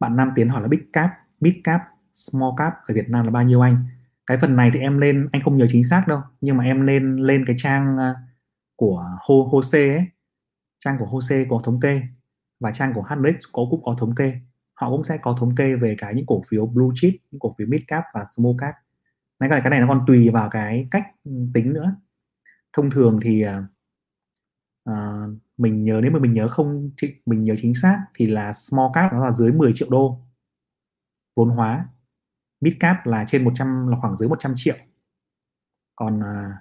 A: bạn nam tiến hỏi là big cap mid cap small cap ở việt nam là bao nhiêu anh? Cái phần này thì em lên anh không nhớ chính xác đâu nhưng mà em lên lên cái trang à, của Ho Hose ấy. Trang của Hose có thống kê và trang của HNX có cũng có thống kê. Họ cũng sẽ có thống kê về cái những cổ phiếu blue chip những cổ phiếu mid cap và small cap. Cái này cái này nó còn tùy vào cái cách tính nữa thông thường thì à, à, mình nhớ nếu mà mình nhớ không mình nhớ chính xác thì là small cap nó là dưới 10 triệu đô vốn hóa. Mid cap là trên 100 là khoảng dưới 100 triệu. Còn uh,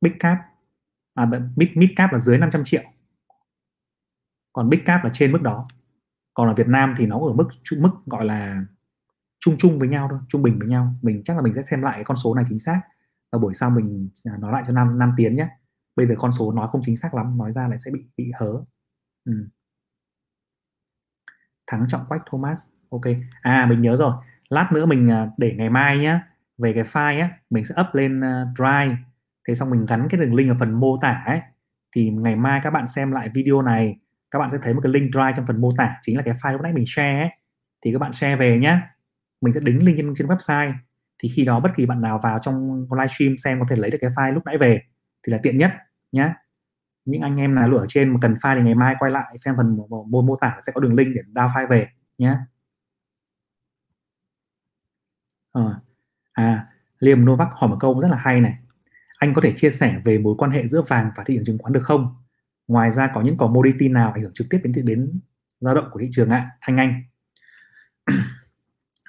A: big cap à, mid, mid cap là dưới 500 triệu. Còn big cap là trên mức đó. Còn ở Việt Nam thì nó ở mức mức gọi là chung chung với nhau thôi trung bình với nhau. Mình chắc là mình sẽ xem lại cái con số này chính xác và buổi sau mình à, nói lại cho năm năm tiến nhé. Bây giờ con số nói không chính xác lắm nói ra lại sẽ bị bị hớ. Ừ. thắng trọng quách Thomas ok. À mình nhớ rồi. Lát nữa mình à, để ngày mai nhé về cái file á mình sẽ up lên à, Drive. Thế xong mình gắn cái đường link ở phần mô tả ấy. Thì ngày mai các bạn xem lại video này các bạn sẽ thấy một cái link Drive trong phần mô tả chính là cái file lúc nãy mình share ấy. thì các bạn share về nhé mình sẽ đính link trên, trên website thì khi đó bất kỳ bạn nào vào trong livestream xem có thể lấy được cái file lúc nãy về thì là tiện nhất nhé những anh em nào ở trên mà cần file thì ngày mai quay lại xem phần mô, mô tả sẽ có đường link để download file về nhé ờ, à, à Liêm Novak hỏi một câu rất là hay này. Anh có thể chia sẻ về mối quan hệ giữa vàng và thị trường chứng khoán được không? Ngoài ra có những commodity nào ảnh hưởng trực tiếp đến đến dao động của thị trường ạ? Thanh Anh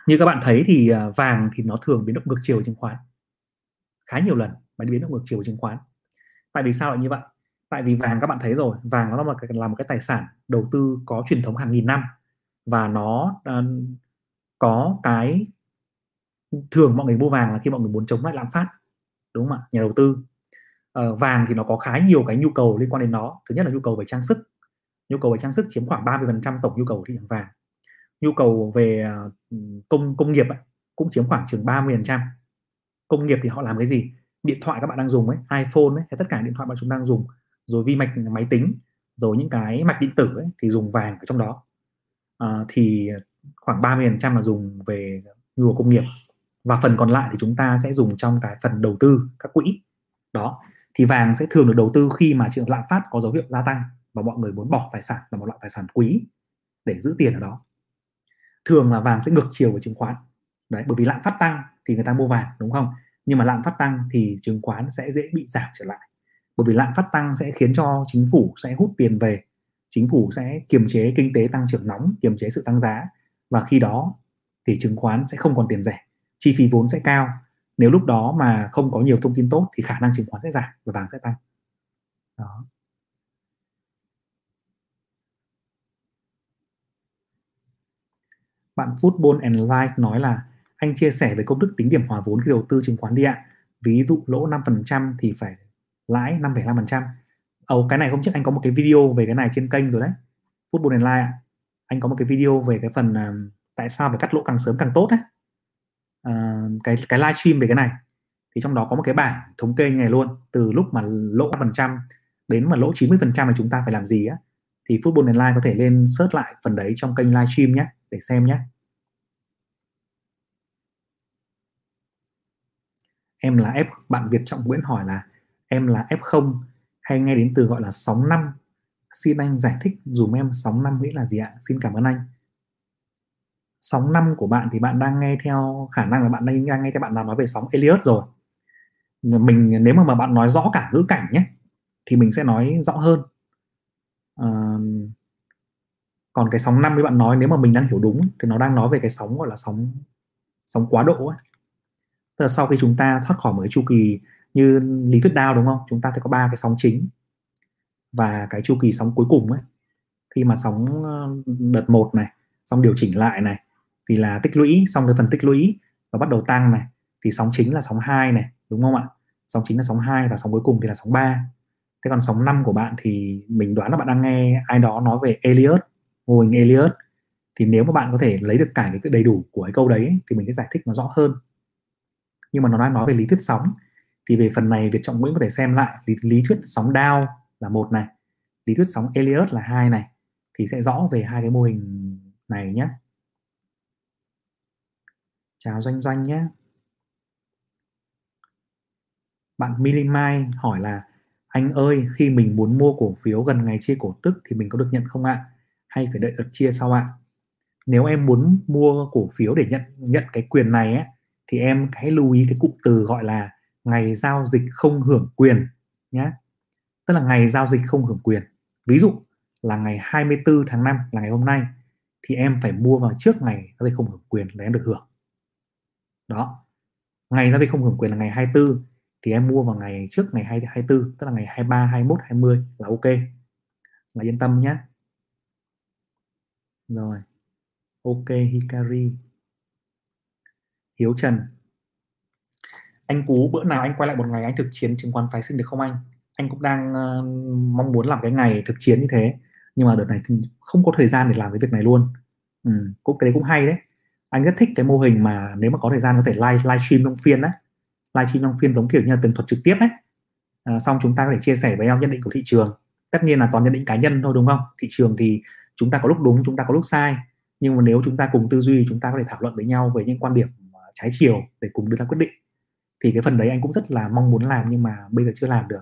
A: như các bạn thấy thì à, vàng thì nó thường biến động ngược chiều chứng khoán. Khá nhiều lần mà biến động ngược chiều chứng khoán. Tại vì sao lại như vậy? Tại vì vàng các bạn thấy rồi vàng nó là một cái, là một cái tài sản đầu tư có truyền thống hàng nghìn năm và nó uh, có cái thường mọi người mua vàng là khi mọi người muốn chống lại lạm phát đúng không ạ? Nhà đầu tư. Uh, vàng thì nó có khá nhiều cái nhu cầu liên quan đến nó. Thứ nhất là nhu cầu về trang sức. Nhu cầu về trang sức chiếm khoảng 30% tổng nhu cầu của thị trường vàng nhu cầu về à, công công nghiệp ấy, cũng chiếm khoảng chừng 30% công nghiệp thì họ làm cái gì? Điện thoại các bạn đang dùng ấy iPhone ấy hay tất cả điện thoại bạn chúng đang dùng rồi vi mạch máy tính rồi những cái mạch điện tử ấy, thì dùng vàng ở trong đó. À, thì khoảng 30% là dùng về nhu cầu công nghiệp. Và phần còn lại thì chúng ta sẽ dùng trong cái phần đầu tư các quỹ. Đó thì vàng sẽ thường được đầu tư khi mà trường lạm phát có dấu hiệu gia tăng và mọi người muốn bỏ tài sản là một loại tài sản quý để giữ tiền ở đó thường là vàng sẽ ngược chiều với chứng khoán. Đấy, bởi vì lạm phát tăng thì người ta mua vàng, đúng không? Nhưng mà lạm phát tăng thì chứng khoán sẽ dễ bị giảm trở lại. Bởi vì lạm phát tăng sẽ khiến cho chính phủ sẽ hút tiền về, chính phủ sẽ kiềm chế kinh tế tăng trưởng nóng, kiềm chế sự tăng giá, và khi đó thì chứng khoán sẽ không còn tiền rẻ, chi phí vốn sẽ cao. Nếu lúc đó mà không có nhiều thông tin tốt thì khả năng chứng khoán sẽ giảm và vàng sẽ tăng. Đó. Bạn Football and Life nói là anh chia sẻ về công thức tính điểm hòa vốn khi đầu tư chứng khoán đi ạ. Ví dụ lỗ 5% thì phải lãi 5,5% Ồ, cái này hôm trước anh có một cái video về cái này trên kênh rồi đấy. Football and Life ạ. Anh có một cái video về cái phần uh, tại sao phải cắt lỗ càng sớm càng tốt đấy. Uh, cái cái live stream về cái này. Thì trong đó có một cái bảng thống kê như này luôn. Từ lúc mà lỗ 5% đến mà lỗ 90% thì chúng ta phải làm gì á thì Football and Live có thể lên search lại phần đấy trong kênh livestream nhé để xem nhé em là F bạn Việt Trọng Nguyễn hỏi là em là F0 hay nghe đến từ gọi là sóng năm? Xin anh giải thích dùm em sóng năm nghĩa là gì ạ? Xin cảm ơn anh. Sóng năm của bạn thì bạn đang nghe theo khả năng là bạn đang nghe theo bạn nào nói về sóng Elliot rồi. Mình nếu mà, mà bạn nói rõ cả ngữ cảnh nhé thì mình sẽ nói rõ hơn. À, còn cái sóng năm với bạn nói, nếu mà mình đang hiểu đúng thì nó đang nói về cái sóng, gọi là sóng sóng quá độ ấy. Tức là sau khi chúng ta thoát khỏi một cái chu kỳ như lý thuyết đao, đúng không? Chúng ta sẽ có ba cái sóng chính và cái chu kỳ sóng cuối cùng ấy. Khi mà sóng ờ, đợt một này xong điều chỉnh lại này, thì là tích lũy, xong cái phần tích lũy và bắt đầu tăng này, thì sóng chính là sóng 2 này, đúng không ạ? Sóng chính là sóng 2 và sóng cuối cùng thì là sóng 3 thế còn sóng 5 của bạn thì mình đoán là bạn đang nghe ai đó nói về Elliot mô hình Elliot. Thì nếu mà bạn có thể lấy được cả cái đầy đủ của cái câu đấy thì mình sẽ giải thích nó rõ hơn. Nhưng mà nó đang nói về lý thuyết sóng. Thì về phần này Việt Trọng Nguyễn có thể xem lại lý, lý thuyết sóng Dow là một này lý thuyết sóng Elliot là hai này thì sẽ rõ về hai cái mô hình này nhé chào doanh doanh nhé bạn Milimai hỏi là anh ơi khi mình muốn mua cổ phiếu gần ngày chia cổ tức thì mình có được nhận không ạ? Hay phải đợi đợt chia sau ạ? Nếu em muốn mua cổ phiếu để nhận nhận cái quyền này ấy, thì em hãy lưu ý cái cụm từ gọi là ngày giao dịch không hưởng quyền nhé tức là ngày giao dịch không hưởng quyền. Ví dụ là ngày 24 tháng 5 là ngày hôm nay thì em phải mua vào trước ngày giao dịch không hưởng quyền là em được hưởng. Đó. Ngày giao dịch không hưởng quyền là ngày 24 thì em mua vào ngày trước ngày 24 tức là ngày 23 21 20 là ok. Là yên tâm nhé rồi. Ok Hikari. Hiếu Trần. Anh Cú bữa nào anh quay lại một ngày anh thực chiến chứng khoán phái sinh được không anh? Anh cũng đang uh, mong muốn làm cái ngày thực chiến như thế. Nhưng mà đợt này thì không có thời gian để làm cái việc này luôn. Ừ, cũng cái đấy cũng hay đấy. Anh rất thích cái mô hình mà nếu mà có thời gian có thể live live stream trong phiên á. Live stream trong phiên giống kiểu như là tường thuật trực tiếp ấy. À, xong chúng ta có thể chia sẻ với nhau nhận định của thị trường. Tất nhiên là toàn nhận định cá nhân thôi đúng không? Thị trường thì chúng ta có lúc đúng chúng ta có lúc sai. Nhưng mà nếu chúng ta cùng tư duy chúng ta có thể thảo luận với nhau về những quan điểm à, trái chiều để cùng đưa ra quyết định thì cái phần đấy anh cũng rất là mong muốn làm nhưng mà bây giờ chưa làm được.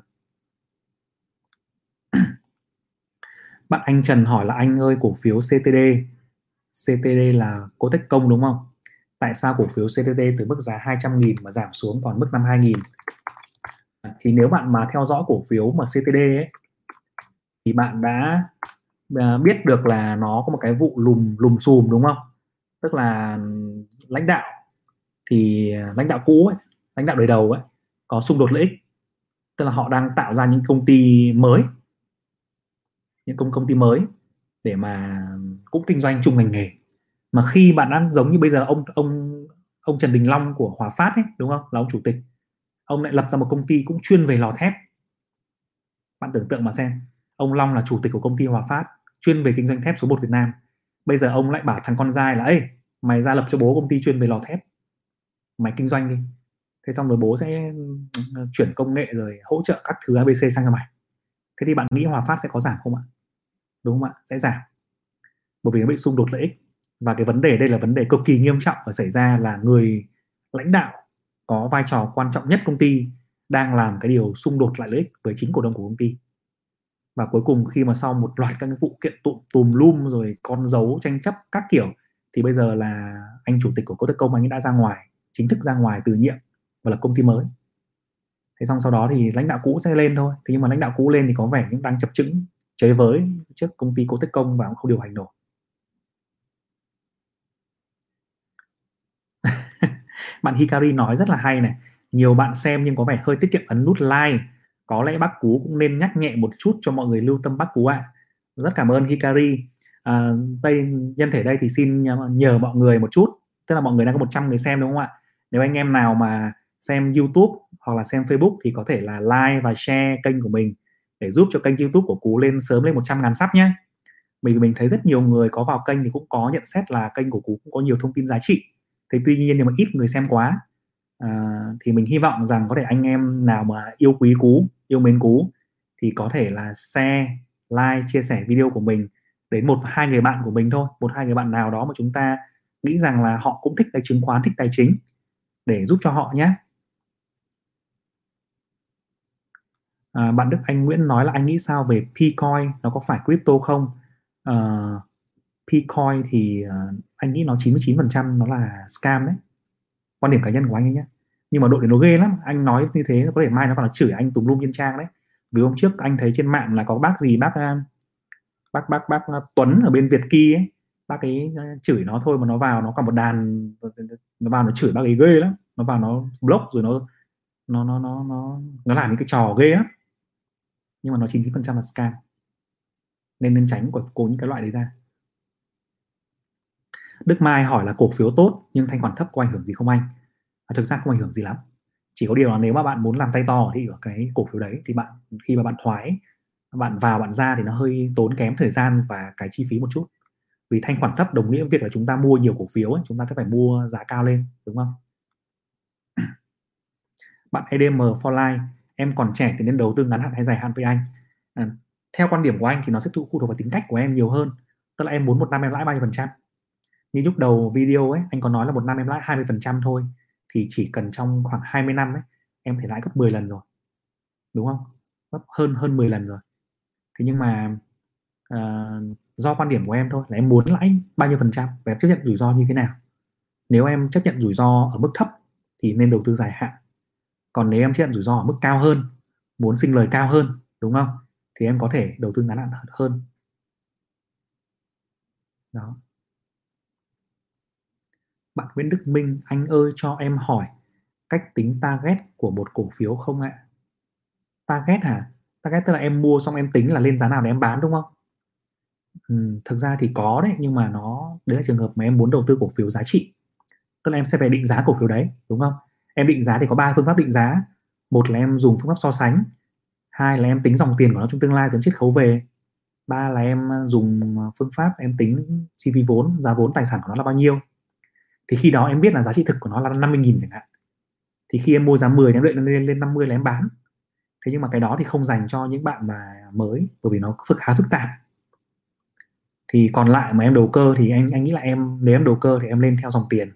A: Bạn anh Trần hỏi là anh ơi cổ phiếu CTD CTD là Cổ tích công đúng không? Tại sao cổ phiếu CTD từ mức giá 200.000 mà giảm xuống còn mức 52.000 thì nếu bạn mà theo dõi cổ phiếu mà CTD ấy, thì bạn đã Ờ, biết được là nó có một cái vụ lùm lùm xùm đúng không? Tức là lãnh đạo thì ờ, lãnh đạo cũ ấy, lãnh đạo đời đầu ấy có xung đột lợi ích. Tức là họ đang tạo ra những công ty mới những công công ty mới để mà cũng kinh doanh chung ngành nghề. Mà khi bạn đang giống như bây giờ ông ông ông Trần Đình Long của Hòa Phát ấy đúng không? Là ông chủ tịch ông lại lập ra một công ty cũng chuyên về lò thép. Bạn tưởng tượng mà xem ông Long là chủ tịch của công ty Hòa Phát, chuyên về kinh doanh thép số 1 Việt Nam. Bây giờ ông lại bảo thằng con trai là, ê, mày ra lập cho bố công ty chuyên về lò thép. Mày kinh doanh đi. Thế xong rồi bố sẽ ừ, chuyển công nghệ rồi hỗ trợ các thứ ABC sang cho mày. Thế thì bạn nghĩ Hòa Phát sẽ có giảm không ạ? Đúng không ạ? Sẽ giảm. Bởi vì nó bị xung đột lợi ích. Và cái vấn đề đây là vấn đề cực kỳ nghiêm trọng ở xảy ra là người lãnh đạo có vai trò quan trọng nhất công ty đang làm cái điều xung đột lại lợi ích với chính cổ đông của công ty và cuối cùng khi mà sau một loạt các cái vụ kiện tụm, tùm lum rồi con dấu, tranh chấp các kiểu, thì bây giờ là anh chủ tịch của Cô Tech Công, anh ấy đã ra ngoài, chính thức ra ngoài từ nhiệm và là công ty mới. Thế xong sau đó thì lãnh đạo cũ sẽ lên thôi. Thế nhưng mà lãnh đạo cũ lên thì có vẻ cũng đang chập chững chế với trước công ty Cô Tech Công và cũng không điều hành nổi. Bạn Hikari nói rất là hay này. Nhiều bạn xem nhưng có vẻ hơi tiết kiệm ấn nút like có lẽ bác cú cũng nên nhắc nhẹ một chút cho mọi người lưu tâm bác cú ạ. À. rất cảm ơn Hikari. À, đây nhân thể đây thì xin nhờ mọi người một chút. Tức là mọi người đang có 100 người xem đúng không ạ? Nếu anh em nào mà xem YouTube hoặc là xem Facebook thì có thể là like và share kênh của mình để giúp cho kênh YouTube của Cú lên sớm lên 100 ngàn sắp nhé mình mình thấy rất nhiều người có vào kênh thì cũng có nhận xét là kênh của Cú cũng có nhiều thông tin giá trị. Thế tuy nhiên nếu mà ít người xem quá à, thì mình hy vọng rằng có thể anh em nào mà yêu quý Cú yêu mến Cú thì có thể là share like chia sẻ video của mình đến một hai người bạn của mình thôi. Một hai người bạn nào đó mà chúng ta nghĩ rằng là họ cũng thích cái chứng khoán thích tài chính để giúp cho họ nhé. À, bạn Đức Anh Nguyễn nói là anh nghĩ sao về Pcoin nó có phải crypto không? Ờ, à, Pcoin thì uh, anh nghĩ nó 99% nó là scam đấy. Quan điểm cá nhân của anh ấy nhé nhưng mà đội này nó ghê lắm. Anh nói như thế, có thể mai nó còn là chửi anh tùm lum trên trang đấy. Vì hôm trước anh thấy trên mạng là có bác gì, bác um, bác bác bác uh, Tuấn ở bên Việt Kỳ ấy, bác ấy uh, chửi nó thôi mà nó vào nó còn một đàn, nó vào nó chửi bác ấy ghê lắm. Nó vào nó block rồi nó nó nó nó nó nó làm những cái trò ghê lắm. Nhưng mà nó 99% là scam. Nên nên tránh của, cố những cái loại đấy ra. Đức Mai hỏi là cổ phiếu tốt nhưng thanh khoản thấp có ảnh hưởng gì không anh? Và thực ra không ảnh hưởng gì lắm. Chỉ có điều là nếu mà bạn muốn làm tay to thì ở cái cổ phiếu đấy thì bạn khi mà bạn thoái bạn vào bạn ra thì nó hơi tốn kém thời gian và cái chi phí một chút. Vì thanh khoản thấp đồng nghĩa với việc là chúng ta mua nhiều cổ phiếu ấy, chúng ta sẽ phải mua giá cao lên đúng không? Bạn EDM for life em còn trẻ thì nên đầu tư ngắn hạn hay dài hạn với anh? À, theo quan điểm của anh thì nó sẽ phụ thuộc vào tính cách của em nhiều hơn. Tức là em muốn một năm em lãi bao nhiêu phần trăm? như lúc đầu video ấy anh có nói là một năm em lãi 20% thôi thì chỉ cần trong khoảng 20 năm ấy em thể lãi gấp 10 lần rồi đúng không? Gấp hơn hơn 10 lần rồi. Thế nhưng mà uh, do quan điểm của em thôi là em muốn lãi bao nhiêu phần trăm và em chấp nhận rủi ro như thế nào. Nếu em chấp nhận rủi ro ở mức thấp thì nên đầu tư dài hạn. Còn nếu em chấp nhận rủi ro ở mức cao hơn muốn sinh lời cao hơn đúng không? Thì em có thể đầu tư ngắn hạn hơn. Đó bạn Nguyễn Đức Minh, anh ơi cho em hỏi cách tính target của một cổ phiếu không ạ? Target hả? Target tức là em mua xong em tính là lên giá nào để em bán đúng không? Ừ, thực ra thì có đấy nhưng mà nó đấy là trường hợp mà em muốn đầu tư cổ phiếu giá trị tức là em sẽ phải định giá cổ phiếu đấy đúng không em định giá thì có ba phương pháp định giá một là em dùng phương pháp so sánh hai là em tính dòng tiền của nó trong tương lai tính chiết khấu về ba là em à, dùng à, phương pháp em tính chi phí vốn giá vốn tài sản của nó là bao nhiêu thì khi đó em biết là giá trị thực của nó là 50.000 chẳng hạn. Thì khi em mua giá 10 em đợi lên lên 50 là em bán. Thế nhưng mà cái đó thì không dành cho những bạn mà mới, bởi vì nó phức, khá phức tạp. Thì còn lại mà em đầu cơ thì anh anh nghĩ là em, nếu em đầu cơ thì em lên theo dòng tiền.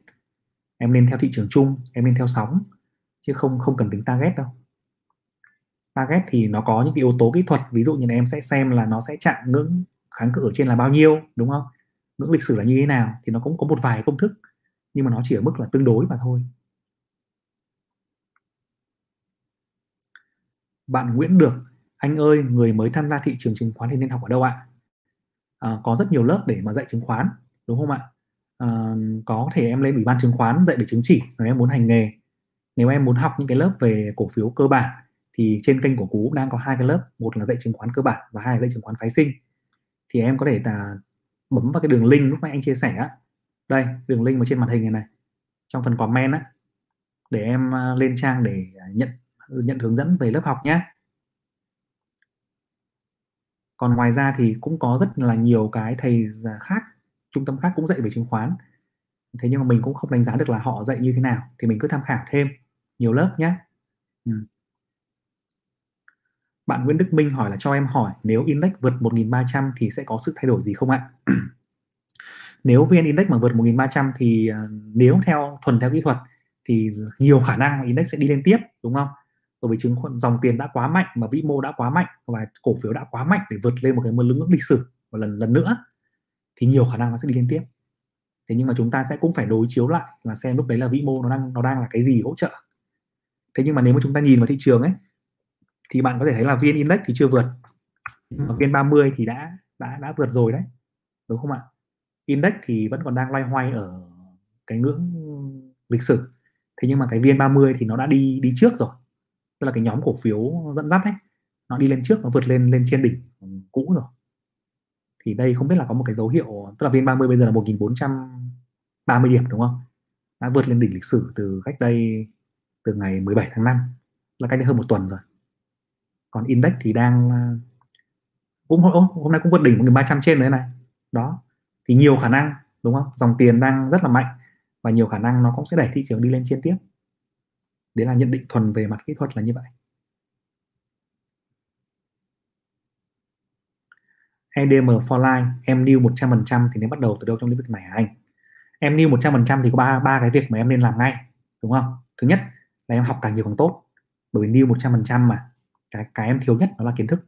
A: Em lên theo thị trường chung, em lên theo sóng, chứ không không cần tính target đâu. Target thì nó có những cái yếu tố kỹ thuật, ví dụ như là em sẽ xem là nó sẽ chạm ngưỡng kháng cự ở trên là bao nhiêu, đúng không? Ngưỡng lịch sử là như thế nào, thì nó cũng có một vài công thức nhưng mà nó chỉ ở mức là tương đối mà thôi. Bạn Nguyễn Được anh ơi người mới tham gia thị trường chứng khoán thì nên học ở đâu ạ? À, có rất nhiều lớp để mà dạy chứng khoán đúng không ạ? À, có thể em lên ủy ban chứng khoán dạy để chứng chỉ nếu em muốn hành nghề. Nếu em muốn học những cái lớp về cổ phiếu cơ bản thì trên kênh của cú đang có hai cái lớp một là dạy chứng khoán cơ bản và hai là dạy chứng khoán phái sinh. Thì em có thể là bấm vào cái đường link lúc nãy anh chia sẻ đây, đường link ở trên màn hình này này. Trong phần comment á, để em à, lên trang để à, nhận nhận hướng dẫn về lớp học nhé còn ngoài ra thì cũng có rất là nhiều cái thầy khác, trung tâm khác cũng dạy về chứng khoán. Thế nhưng mà mình cũng không đánh giá được là họ dạy như thế nào, thì mình cứ tham khảo thêm nhiều lớp nhé ừ. bạn Nguyễn Đức Minh hỏi là cho em hỏi, nếu index vượt 1.300 thì sẽ có sự thay đổi gì không ạ? nếu vn index mà vượt 1.300 thì uh, nếu theo thuần theo kỹ thuật thì nhiều khả năng index sẽ đi lên tiếp đúng không? Bởi vì chứng khoán dòng tiền đã quá mạnh mà vĩ mô đã quá mạnh và cổ phiếu đã quá mạnh để vượt lên một cái ngưỡng lịch sử một lần lần nữa thì nhiều khả năng nó sẽ đi lên tiếp. Thế nhưng mà chúng ta sẽ cũng phải đối chiếu lại là xem lúc đấy là vĩ mô nó đang nó đang là cái gì hỗ trợ. Thế nhưng mà nếu mà chúng ta nhìn vào thị trường ấy thì bạn có thể thấy là vn index thì chưa vượt. Mà vn 30 thì đã đã đã vượt rồi đấy đúng không ạ index thì vẫn còn đang loay hoay ở cái ngưỡng lịch sử. Thế nhưng mà cái VN30 thì nó đã đi đi trước rồi. Tức là cái nhóm cổ phiếu dẫn dắt ấy, nó đi lên trước, nó vượt lên lên trên đỉnh cũ rồi. Thì đây không biết là có một cái dấu hiệu, tức là VN30 bây giờ là 1430 điểm, đúng không? Đã vượt lên đỉnh lịch sử từ cách đây, từ ngày 17 tháng 5 là cách đây hơn một tuần rồi. Còn index thì đang, cũng hôm nay cũng vượt đỉnh 1300 trên đấy này. Đó thì nhiều khả năng, đúng không? Dòng tiền đang rất là mạnh và nhiều khả năng nó cũng sẽ đẩy thị trường đi lên trên tiếp. Đấy là nhận định thuần về mặt kỹ thuật là như vậy. EDM for life em new 100% thì nên bắt đầu từ đâu trong lĩnh vực này hả anh? Em new 100% thì có ba ba cái việc mà em nên làm ngay, đúng không? Thứ nhất là em học càng nhiều càng tốt, bởi vì new 100% mà, cái cái em thiếu nhất đó là kiến thức.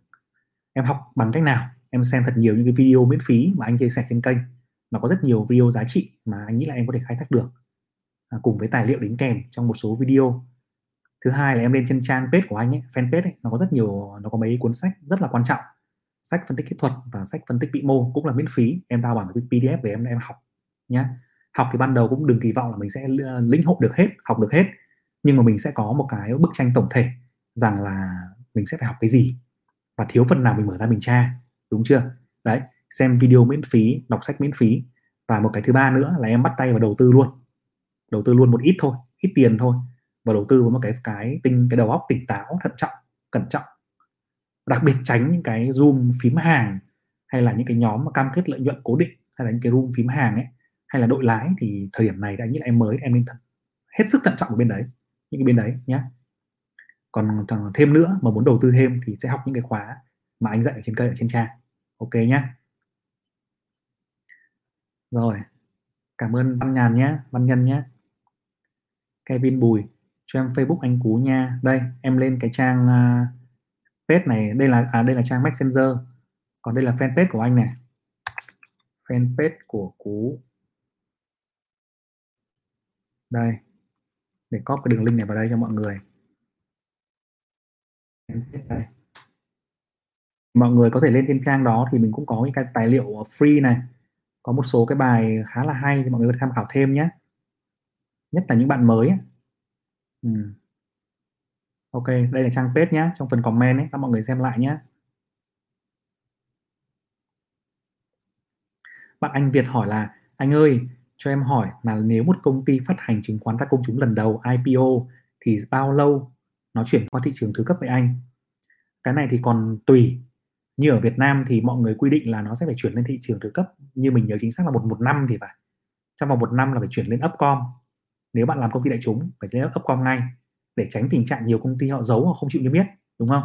A: Em học bằng cách nào? Em xem thật nhiều những cái video miễn phí mà anh chia sẻ trên kênh nó có rất nhiều video giá trị mà anh nghĩ là em có thể khai thác được à, cùng với tài liệu đính kèm trong một số video. Thứ hai là em lên trên trang page của anh ấy fanpage ấy, nó có rất nhiều nó có mấy cuốn sách rất là quan trọng. Sách phân tích kỹ thuật và sách phân tích vĩ mô cũng là miễn phí. Em đào bản cái pdf về em em học nhé học thì ban đầu cũng đừng kỳ vọng là mình sẽ ờ, lĩnh hội được hết học được hết. Nhưng mà mình sẽ có một cái bức tranh tổng thể rằng là mình sẽ phải học cái gì. Và thiếu phần nào mình mở ra mình tra đúng chưa? Đấy, xem video miễn phí, đọc sách miễn phí. Và một cái thứ ba nữa là em bắt tay vào đầu tư luôn. Đầu tư luôn một ít thôi, ít tiền thôi. Và đầu tư với một cái cái tinh, cái đầu óc tỉnh táo, thận trọng, cẩn trọng. Đặc biệt tránh những cái zoom phím hàng, hay là những cái nhóm mà cam kết lợi nhuận cố định, hay là những cái room phím hàng ấy, hay là đội lái thì thời điểm này đã nghĩ là em mới, em nên thật, hết sức thận trọng ở bên đấy, những cái bên đấy nhé còn thêm nữa mà muốn đầu tư thêm thì sẽ học những cái khóa mà anh dạy ở trên cây ở trên trang ok nhé rồi cảm ơn văn nhàn nhé văn nhân nhé Kevin Bùi cho em Facebook anh Cú nha. Đây em lên cái trang uh, page này đây là à đây là trang Messenger. Còn đây là fanpage của anh này. Fanpage của Cú. Đây để copy cái đường link này vào đây cho mọi người. Đây mọi người có thể lên trên trang đó thì mình cũng có những cái tài liệu ờ, free này. Có một số cái bài khá là hay thì mọi người có thể tham khảo thêm nhé. Nhất là những bạn mới ừ. ok, đây là trang page nhé trong phần comment ấy, các mọi người xem lại nhé bạn anh Việt hỏi là, anh ơi, cho em hỏi là nếu một công ty phát hành chứng khoán ra công chúng lần đầu IPO thì bao lâu nó chuyển qua thị trường thứ cấp với anh? Cái này thì còn tùy như ở Việt Nam thì mọi người quy định là nó sẽ phải chuyển lên thị trường thứ cấp, như mình nhớ chính xác là một một năm thì phải. Trong vòng một năm là phải chuyển lên upcom. Nếu bạn làm công ty đại chúng, phải lên upcom ngay, để tránh tình trạng nhiều công ty họ giấu hoặc không chịu niêm yết, đúng không?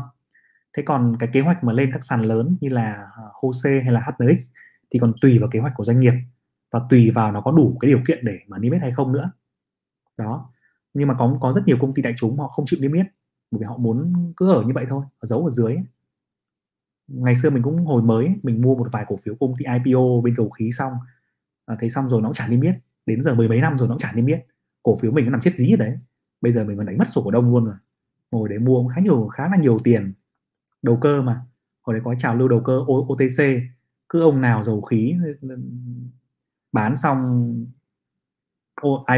A: Thế còn cái kế hoạch mà lên các sàn lớn như là à, HOSE hay là HNX thì còn tùy vào kế hoạch của doanh nghiệp và tùy vào nó có đủ cái điều kiện để mà niêm yết hay không nữa. Đó. Nhưng mà có có rất nhiều công ty đại chúng họ không chịu niêm yết, bởi vì họ muốn cứ ở như vậy thôi ở giấu ở dưới ngày xưa mình cũng hồi mới mình mua một vài cổ phiếu công ty IPO bên dầu khí xong. À, thấy xong rồi nó cũng chả niêm yết. Đến giờ mười mấy năm rồi nó cũng chả niêm yết. Cổ phiếu mình nó nằm chết dí ở đấy. Bây giờ mình còn đánh mất sổ cổ đông luôn rồi. Ngồi đấy mua khá nhiều khá là nhiều tiền. Đầu cơ mà. Hồi đấy có trào lưu đầu cơ OTC cứ ông nào dầu khí ừ, bán xong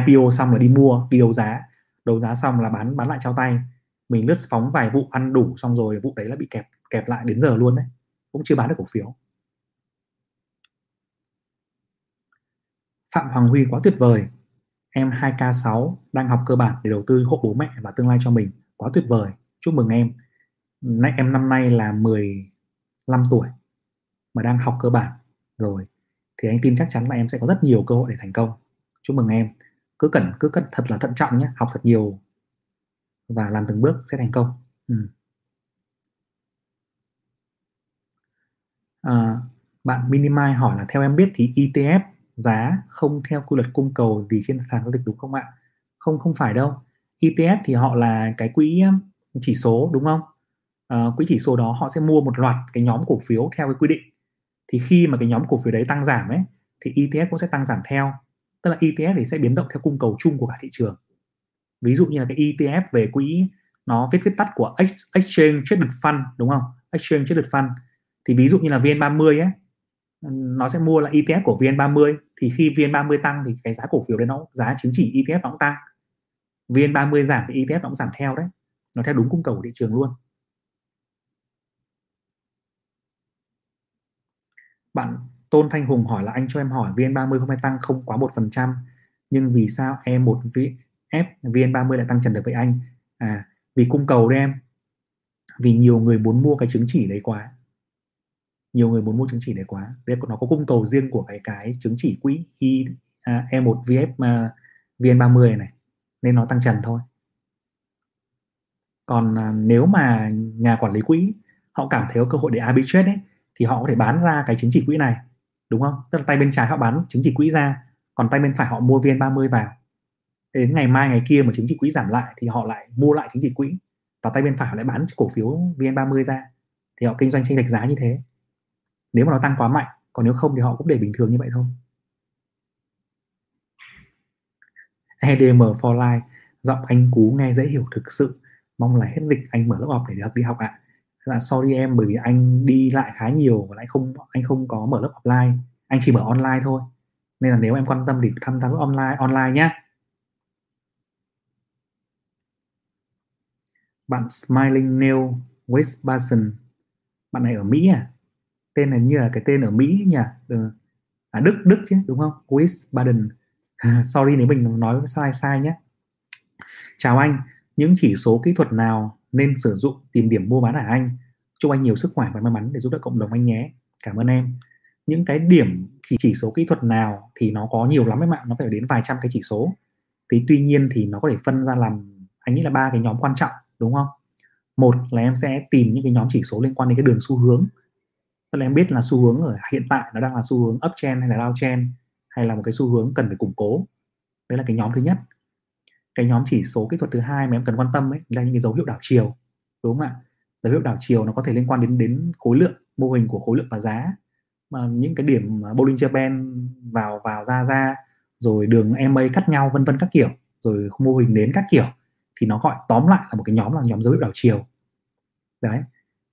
A: IPO xong là đi mua đi đấu giá. Đấu giá xong là bán bán lại trao tay. Mình lướt phóng vài vụ ăn đủ xong rồi vụ đấy là bị kẹp kẹp lại đến giờ luôn đấy, cũng chưa bán được cổ phiếu. Phạm Hoàng Huy quá tuyệt vời. Em 2K6 đang học cơ bản để đầu tư hộ bố mẹ và tương lai cho mình. Quá tuyệt vời. Chúc mừng em. Nay, em năm nay là 15 tuổi mà đang học cơ bản rồi. Thì anh tin chắc chắn là em sẽ có rất nhiều cơ hội để thành công. Chúc mừng em. Cứ cẩn cứ cẩn thật là thận trọng nhé. Học thật nhiều và làm từng bước sẽ thành công. Ừ. à, bạn Minimize hỏi là theo em biết thì ETF giá không theo quy luật cung cầu gì trên sàn giao dịch đúng không ạ? Không không phải đâu. ETF thì họ là cái quỹ um, chỉ số đúng không? À, quỹ chỉ số đó họ sẽ mua một loạt cái nhóm cổ phiếu theo cái quy định. Thì khi mà cái nhóm cổ phiếu đấy tăng giảm ấy thì ETF cũng sẽ tăng giảm theo. Tức là ETF thì sẽ biến động theo cung cầu chung của cả thị trường. Ví dụ như là cái ETF về quỹ nó viết viết tắt của Exchange Traded Fund đúng không? Exchange Traded Fund thì ví dụ như là VN30 ấy, nó sẽ mua là ETF của VN30. Thì khi VN30 tăng thì cái giá cổ phiếu đấy nó, giá chứng chỉ ETF nó cũng tăng. VN30 giảm thì ETF nó cũng giảm theo đấy. Nó theo đúng cung cầu của thị trường luôn. Bạn Tôn Thanh Hùng hỏi là anh cho em hỏi VN30 hôm nay tăng không quá một phần trăm, nhưng vì sao em một VF VN30 lại tăng trần được với anh? À vì cung cầu đấy em. Vì nhiều người muốn mua cái chứng chỉ đấy quá nhiều người muốn mua chứng chỉ đấy quá. Đấy nó có cung cầu riêng của cái cái chứng chỉ quỹ I, e à, E1 VF mà VN30 này nên nó tăng trần thôi. Còn à, nếu mà nhà quản lý quỹ họ cảm thấy có cơ hội để arbitrage ấy thì họ có thể bán ra cái chứng chỉ quỹ này đúng không? Tức là tay bên trái họ bán chứng chỉ quỹ ra còn tay bên phải họ mua VN30 vào. Đến ngày mai ngày kia mà chứng chỉ quỹ giảm lại thì họ lại mua lại chứng chỉ quỹ và tay bên phải họ lại bán cổ phiếu VN30 ra thì họ kinh doanh chênh lệch giá như thế nếu mà nó tăng quá mạnh, còn nếu không thì họ cũng để bình thường như vậy thôi. EDM for life giọng anh cú nghe dễ hiểu thực sự. Mong là hết dịch anh mở lớp học để được đi học ạ. À là sorry em, bởi vì anh đi lại khá nhiều và lại không, anh không có mở lớp offline. Anh chỉ mở online thôi. Nên là nếu em quan tâm thì tham gia lớp online online nhé bạn Smiling Nail, West Basin. Bạn này ở Mỹ à? Tên này như là cái tên ở Mỹ nhỉ? Ừ. à, Đức Đức chứ đúng không? Wiesbaden sorry nếu mình nói sai sai nhé. Chào anh những chỉ số kỹ thuật nào nên sử dụng tìm điểm mua bán ở anh? Chúc anh nhiều sức khỏe và may mắn để giúp đỡ cộng đồng anh nhé. Cảm ơn em. Những cái điểm chỉ chỉ số kỹ thuật nào thì nó có nhiều lắm em ạ nó phải đến vài trăm cái chỉ số. Thì tuy nhiên thì nó có thể phân ra làm anh nghĩ là ba cái nhóm quan trọng đúng không? Một là em sẽ tìm những cái nhóm chỉ số liên quan đến cái đường xu hướng tức là em biết là xu hướng ở hiện tại nó đang là xu hướng uptrend hay là downtrend, hay là một cái xu hướng cần phải củng cố. Đấy là cái nhóm thứ nhất. Cái nhóm chỉ số kỹ thuật thứ hai mà em cần quan tâm ấy, là những cái dấu hiệu đảo chiều, đúng không ạ? Dấu hiệu đảo chiều nó có thể liên quan đến đến khối lượng, mô hình của khối lượng và giá. Mà những cái điểm Bollinger Band vào vào ra ra, rồi đường MA cắt nhau, vân vân các kiểu, rồi mô hình đến các kiểu, thì nó gọi, tóm lại là một cái nhóm là nhóm dấu hiệu đảo chiều. Đấy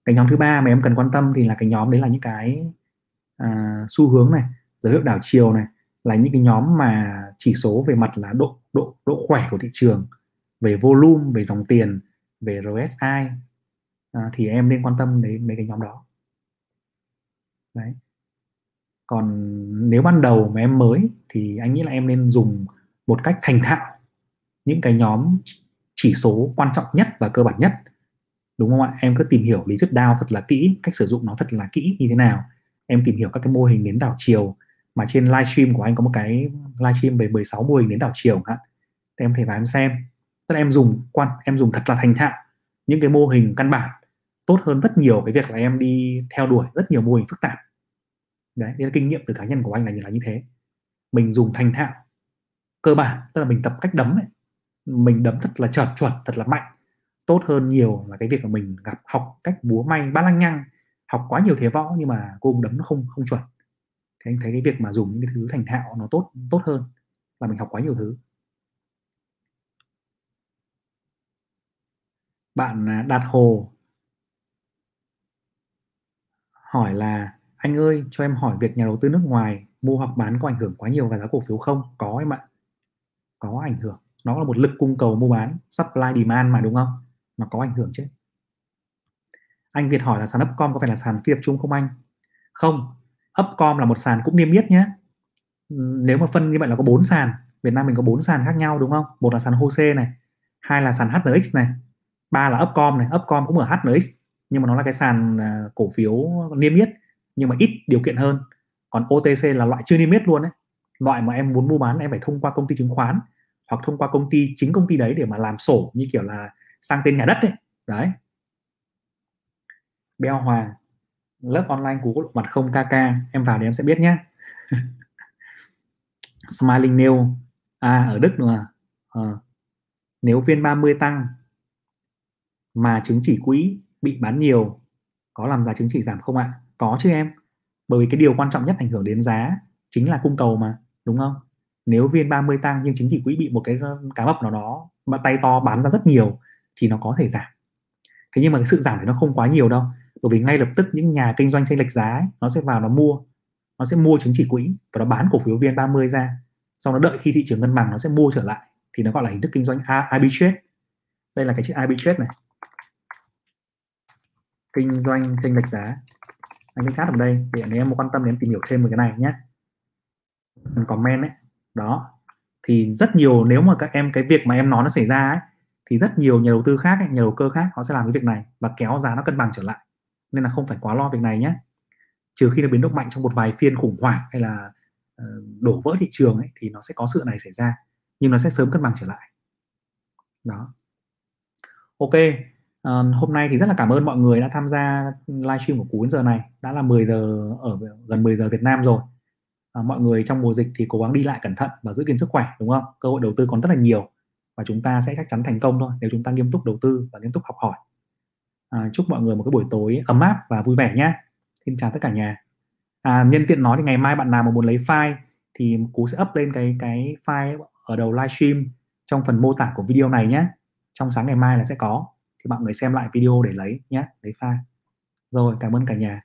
A: cái nhóm thứ ba mà em cần quan tâm thì là cái nhóm đấy là những cái à, xu hướng này dấu hiệu đảo chiều này là những cái nhóm mà chỉ số về mặt là độ độ độ khỏe của thị trường về volume về dòng tiền về RSI à, thì em nên quan tâm đến mấy cái nhóm đó. Đấy. Còn nếu ban đầu mà em mới thì anh nghĩ là em nên dùng một cách thành thạo những cái nhóm chỉ số quan trọng nhất và cơ bản nhất đúng không ạ? Em cứ tìm hiểu lý thuyết DAO thật là kỹ, cách sử dụng nó thật là kỹ như thế nào. Em tìm hiểu các cái mô hình đến đảo chiều, mà trên livestream của anh có một cái livestream về 16 mô hình đến đảo chiều hả em thể vào em xem. Tức là em dùng, quan, em dùng thật là thành thạo những cái mô hình căn bản. Tốt hơn rất nhiều cái việc là em đi theo đuổi rất nhiều mô hình phức tạp. Đấy nên kinh nghiệm từ cá nhân của anh là như là như thế. Mình dùng thành thạo cơ bản, tức là mình tập cách đấm ấy. Mình đấm thật là chuẩn chuẩn thật là mạnh tốt hơn nhiều là cái việc mà mình gặp, học cách búa may ba lăng nhăng. Học quá nhiều thế võ nhưng mà cô đấm nó không không chuẩn. Thì anh thấy cái việc mà dùng những cái thứ thành thạo nó tốt tốt hơn là mình học quá nhiều thứ. Bạn à, Đạt Hồ hỏi là, anh ơi, cho em hỏi việc nhà đầu tư nước ngoài mua hoặc bán có ảnh hưởng quá nhiều vào giá cổ phiếu không? Có em ạ. Có ảnh hưởng. Nó là một lực cung cầu mua bán, supply demand mà, đúng không? Nó có ảnh hưởng chứ. Anh Việt hỏi là sàn Upcom có phải là sàn phi tập trung không anh? Không, Upcom là một sàn cũng niêm yết nhé. Nếu mà phân như vậy là có bốn sàn. Việt Nam mình có bốn sàn khác nhau, đúng không? Một là sàn HOSE này, hai là sàn HNX này, ba là Upcom này. Upcom cũng ở HNX nhưng mà nó là cái sàn à, cổ phiếu niêm yết, nhưng mà ít điều kiện hơn. Còn OTC là loại chưa niêm yết luôn đấy loại mà em muốn mua bán, em phải thông qua công ty chứng khoán hoặc thông qua công ty chính công ty đấy để mà làm sổ, như kiểu là sang tên nhà đất đấy đấy. Beo Hoàng lớp online của lộ mặt không KK em vào thì em sẽ biết nhé Smiling Nail à ở Đức nữa. À. nếu viên 30 tăng, mà chứng chỉ quỹ bị bán nhiều, có làm giá chứng chỉ giảm không ạ? Có chứ em. Bởi vì cái điều quan trọng nhất ảnh hưởng đến giá chính là cung cầu mà, đúng không? Nếu viên 30 tăng nhưng chứng chỉ quỹ bị một cái ờ, cá mập nào đó mà tay to bán ra rất nhiều thì nó có thể giảm. Thế nhưng mà cái sự giảm này nó không quá nhiều đâu bởi vì ngay lập tức những nhà kinh doanh tranh lệch giá ấy, nó sẽ vào nó mua nó sẽ mua chứng chỉ quỹ và nó bán cổ phiếu VN30 ra. Sau nó đợi khi thị trường cân bằng nó sẽ mua trở lại thì nó gọi là hình thức kinh doanh arbitrage đây là cái chữ arbitrage này. Kinh doanh tranh lệch giá. Anh cái chat ở đây để nếu em quan tâm đến tìm hiểu thêm về cái này nhé. Comment đấy đó. Thì rất nhiều nếu mà các em cái việc mà em nói nó xảy ra ấy, thì rất nhiều nhà đầu tư khác nhà đầu cơ khác họ sẽ làm cái việc này và kéo giá nó cân bằng trở lại. Nên là không phải quá lo việc này nhé trừ khi nó biến động mạnh trong một vài phiên khủng hoảng hay là ờ, đổ vỡ thị trường ấy, thì nó sẽ có sự này xảy ra nhưng nó sẽ sớm cân bằng trở lại. Đó. Ok à, hôm nay thì rất là cảm ơn mọi người đã tham gia livestream của cú đến giờ này. Đã là 10 giờ ở gần 10 giờ Việt Nam rồi. À, mọi người trong mùa dịch thì cố gắng đi lại cẩn thận và giữ gìn sức khỏe đúng không? Cơ hội đầu tư còn rất là nhiều và chúng ta sẽ chắc chắn thành công thôi nếu chúng ta nghiêm túc đầu tư và nghiêm túc học hỏi. À, chúc mọi người một cái buổi tối ấm áp và vui vẻ nhé. Xin chào tất cả nhà. À, nhân tiện nói thì ngày mai bạn nào mà muốn lấy file thì cú sẽ up lên cái cái file ở đầu livestream trong phần mô tả của video này nhé. Trong sáng ngày mai là sẽ có. Thì mọi người xem lại video để lấy nhé lấy file. Rồi cảm ơn cả nhà.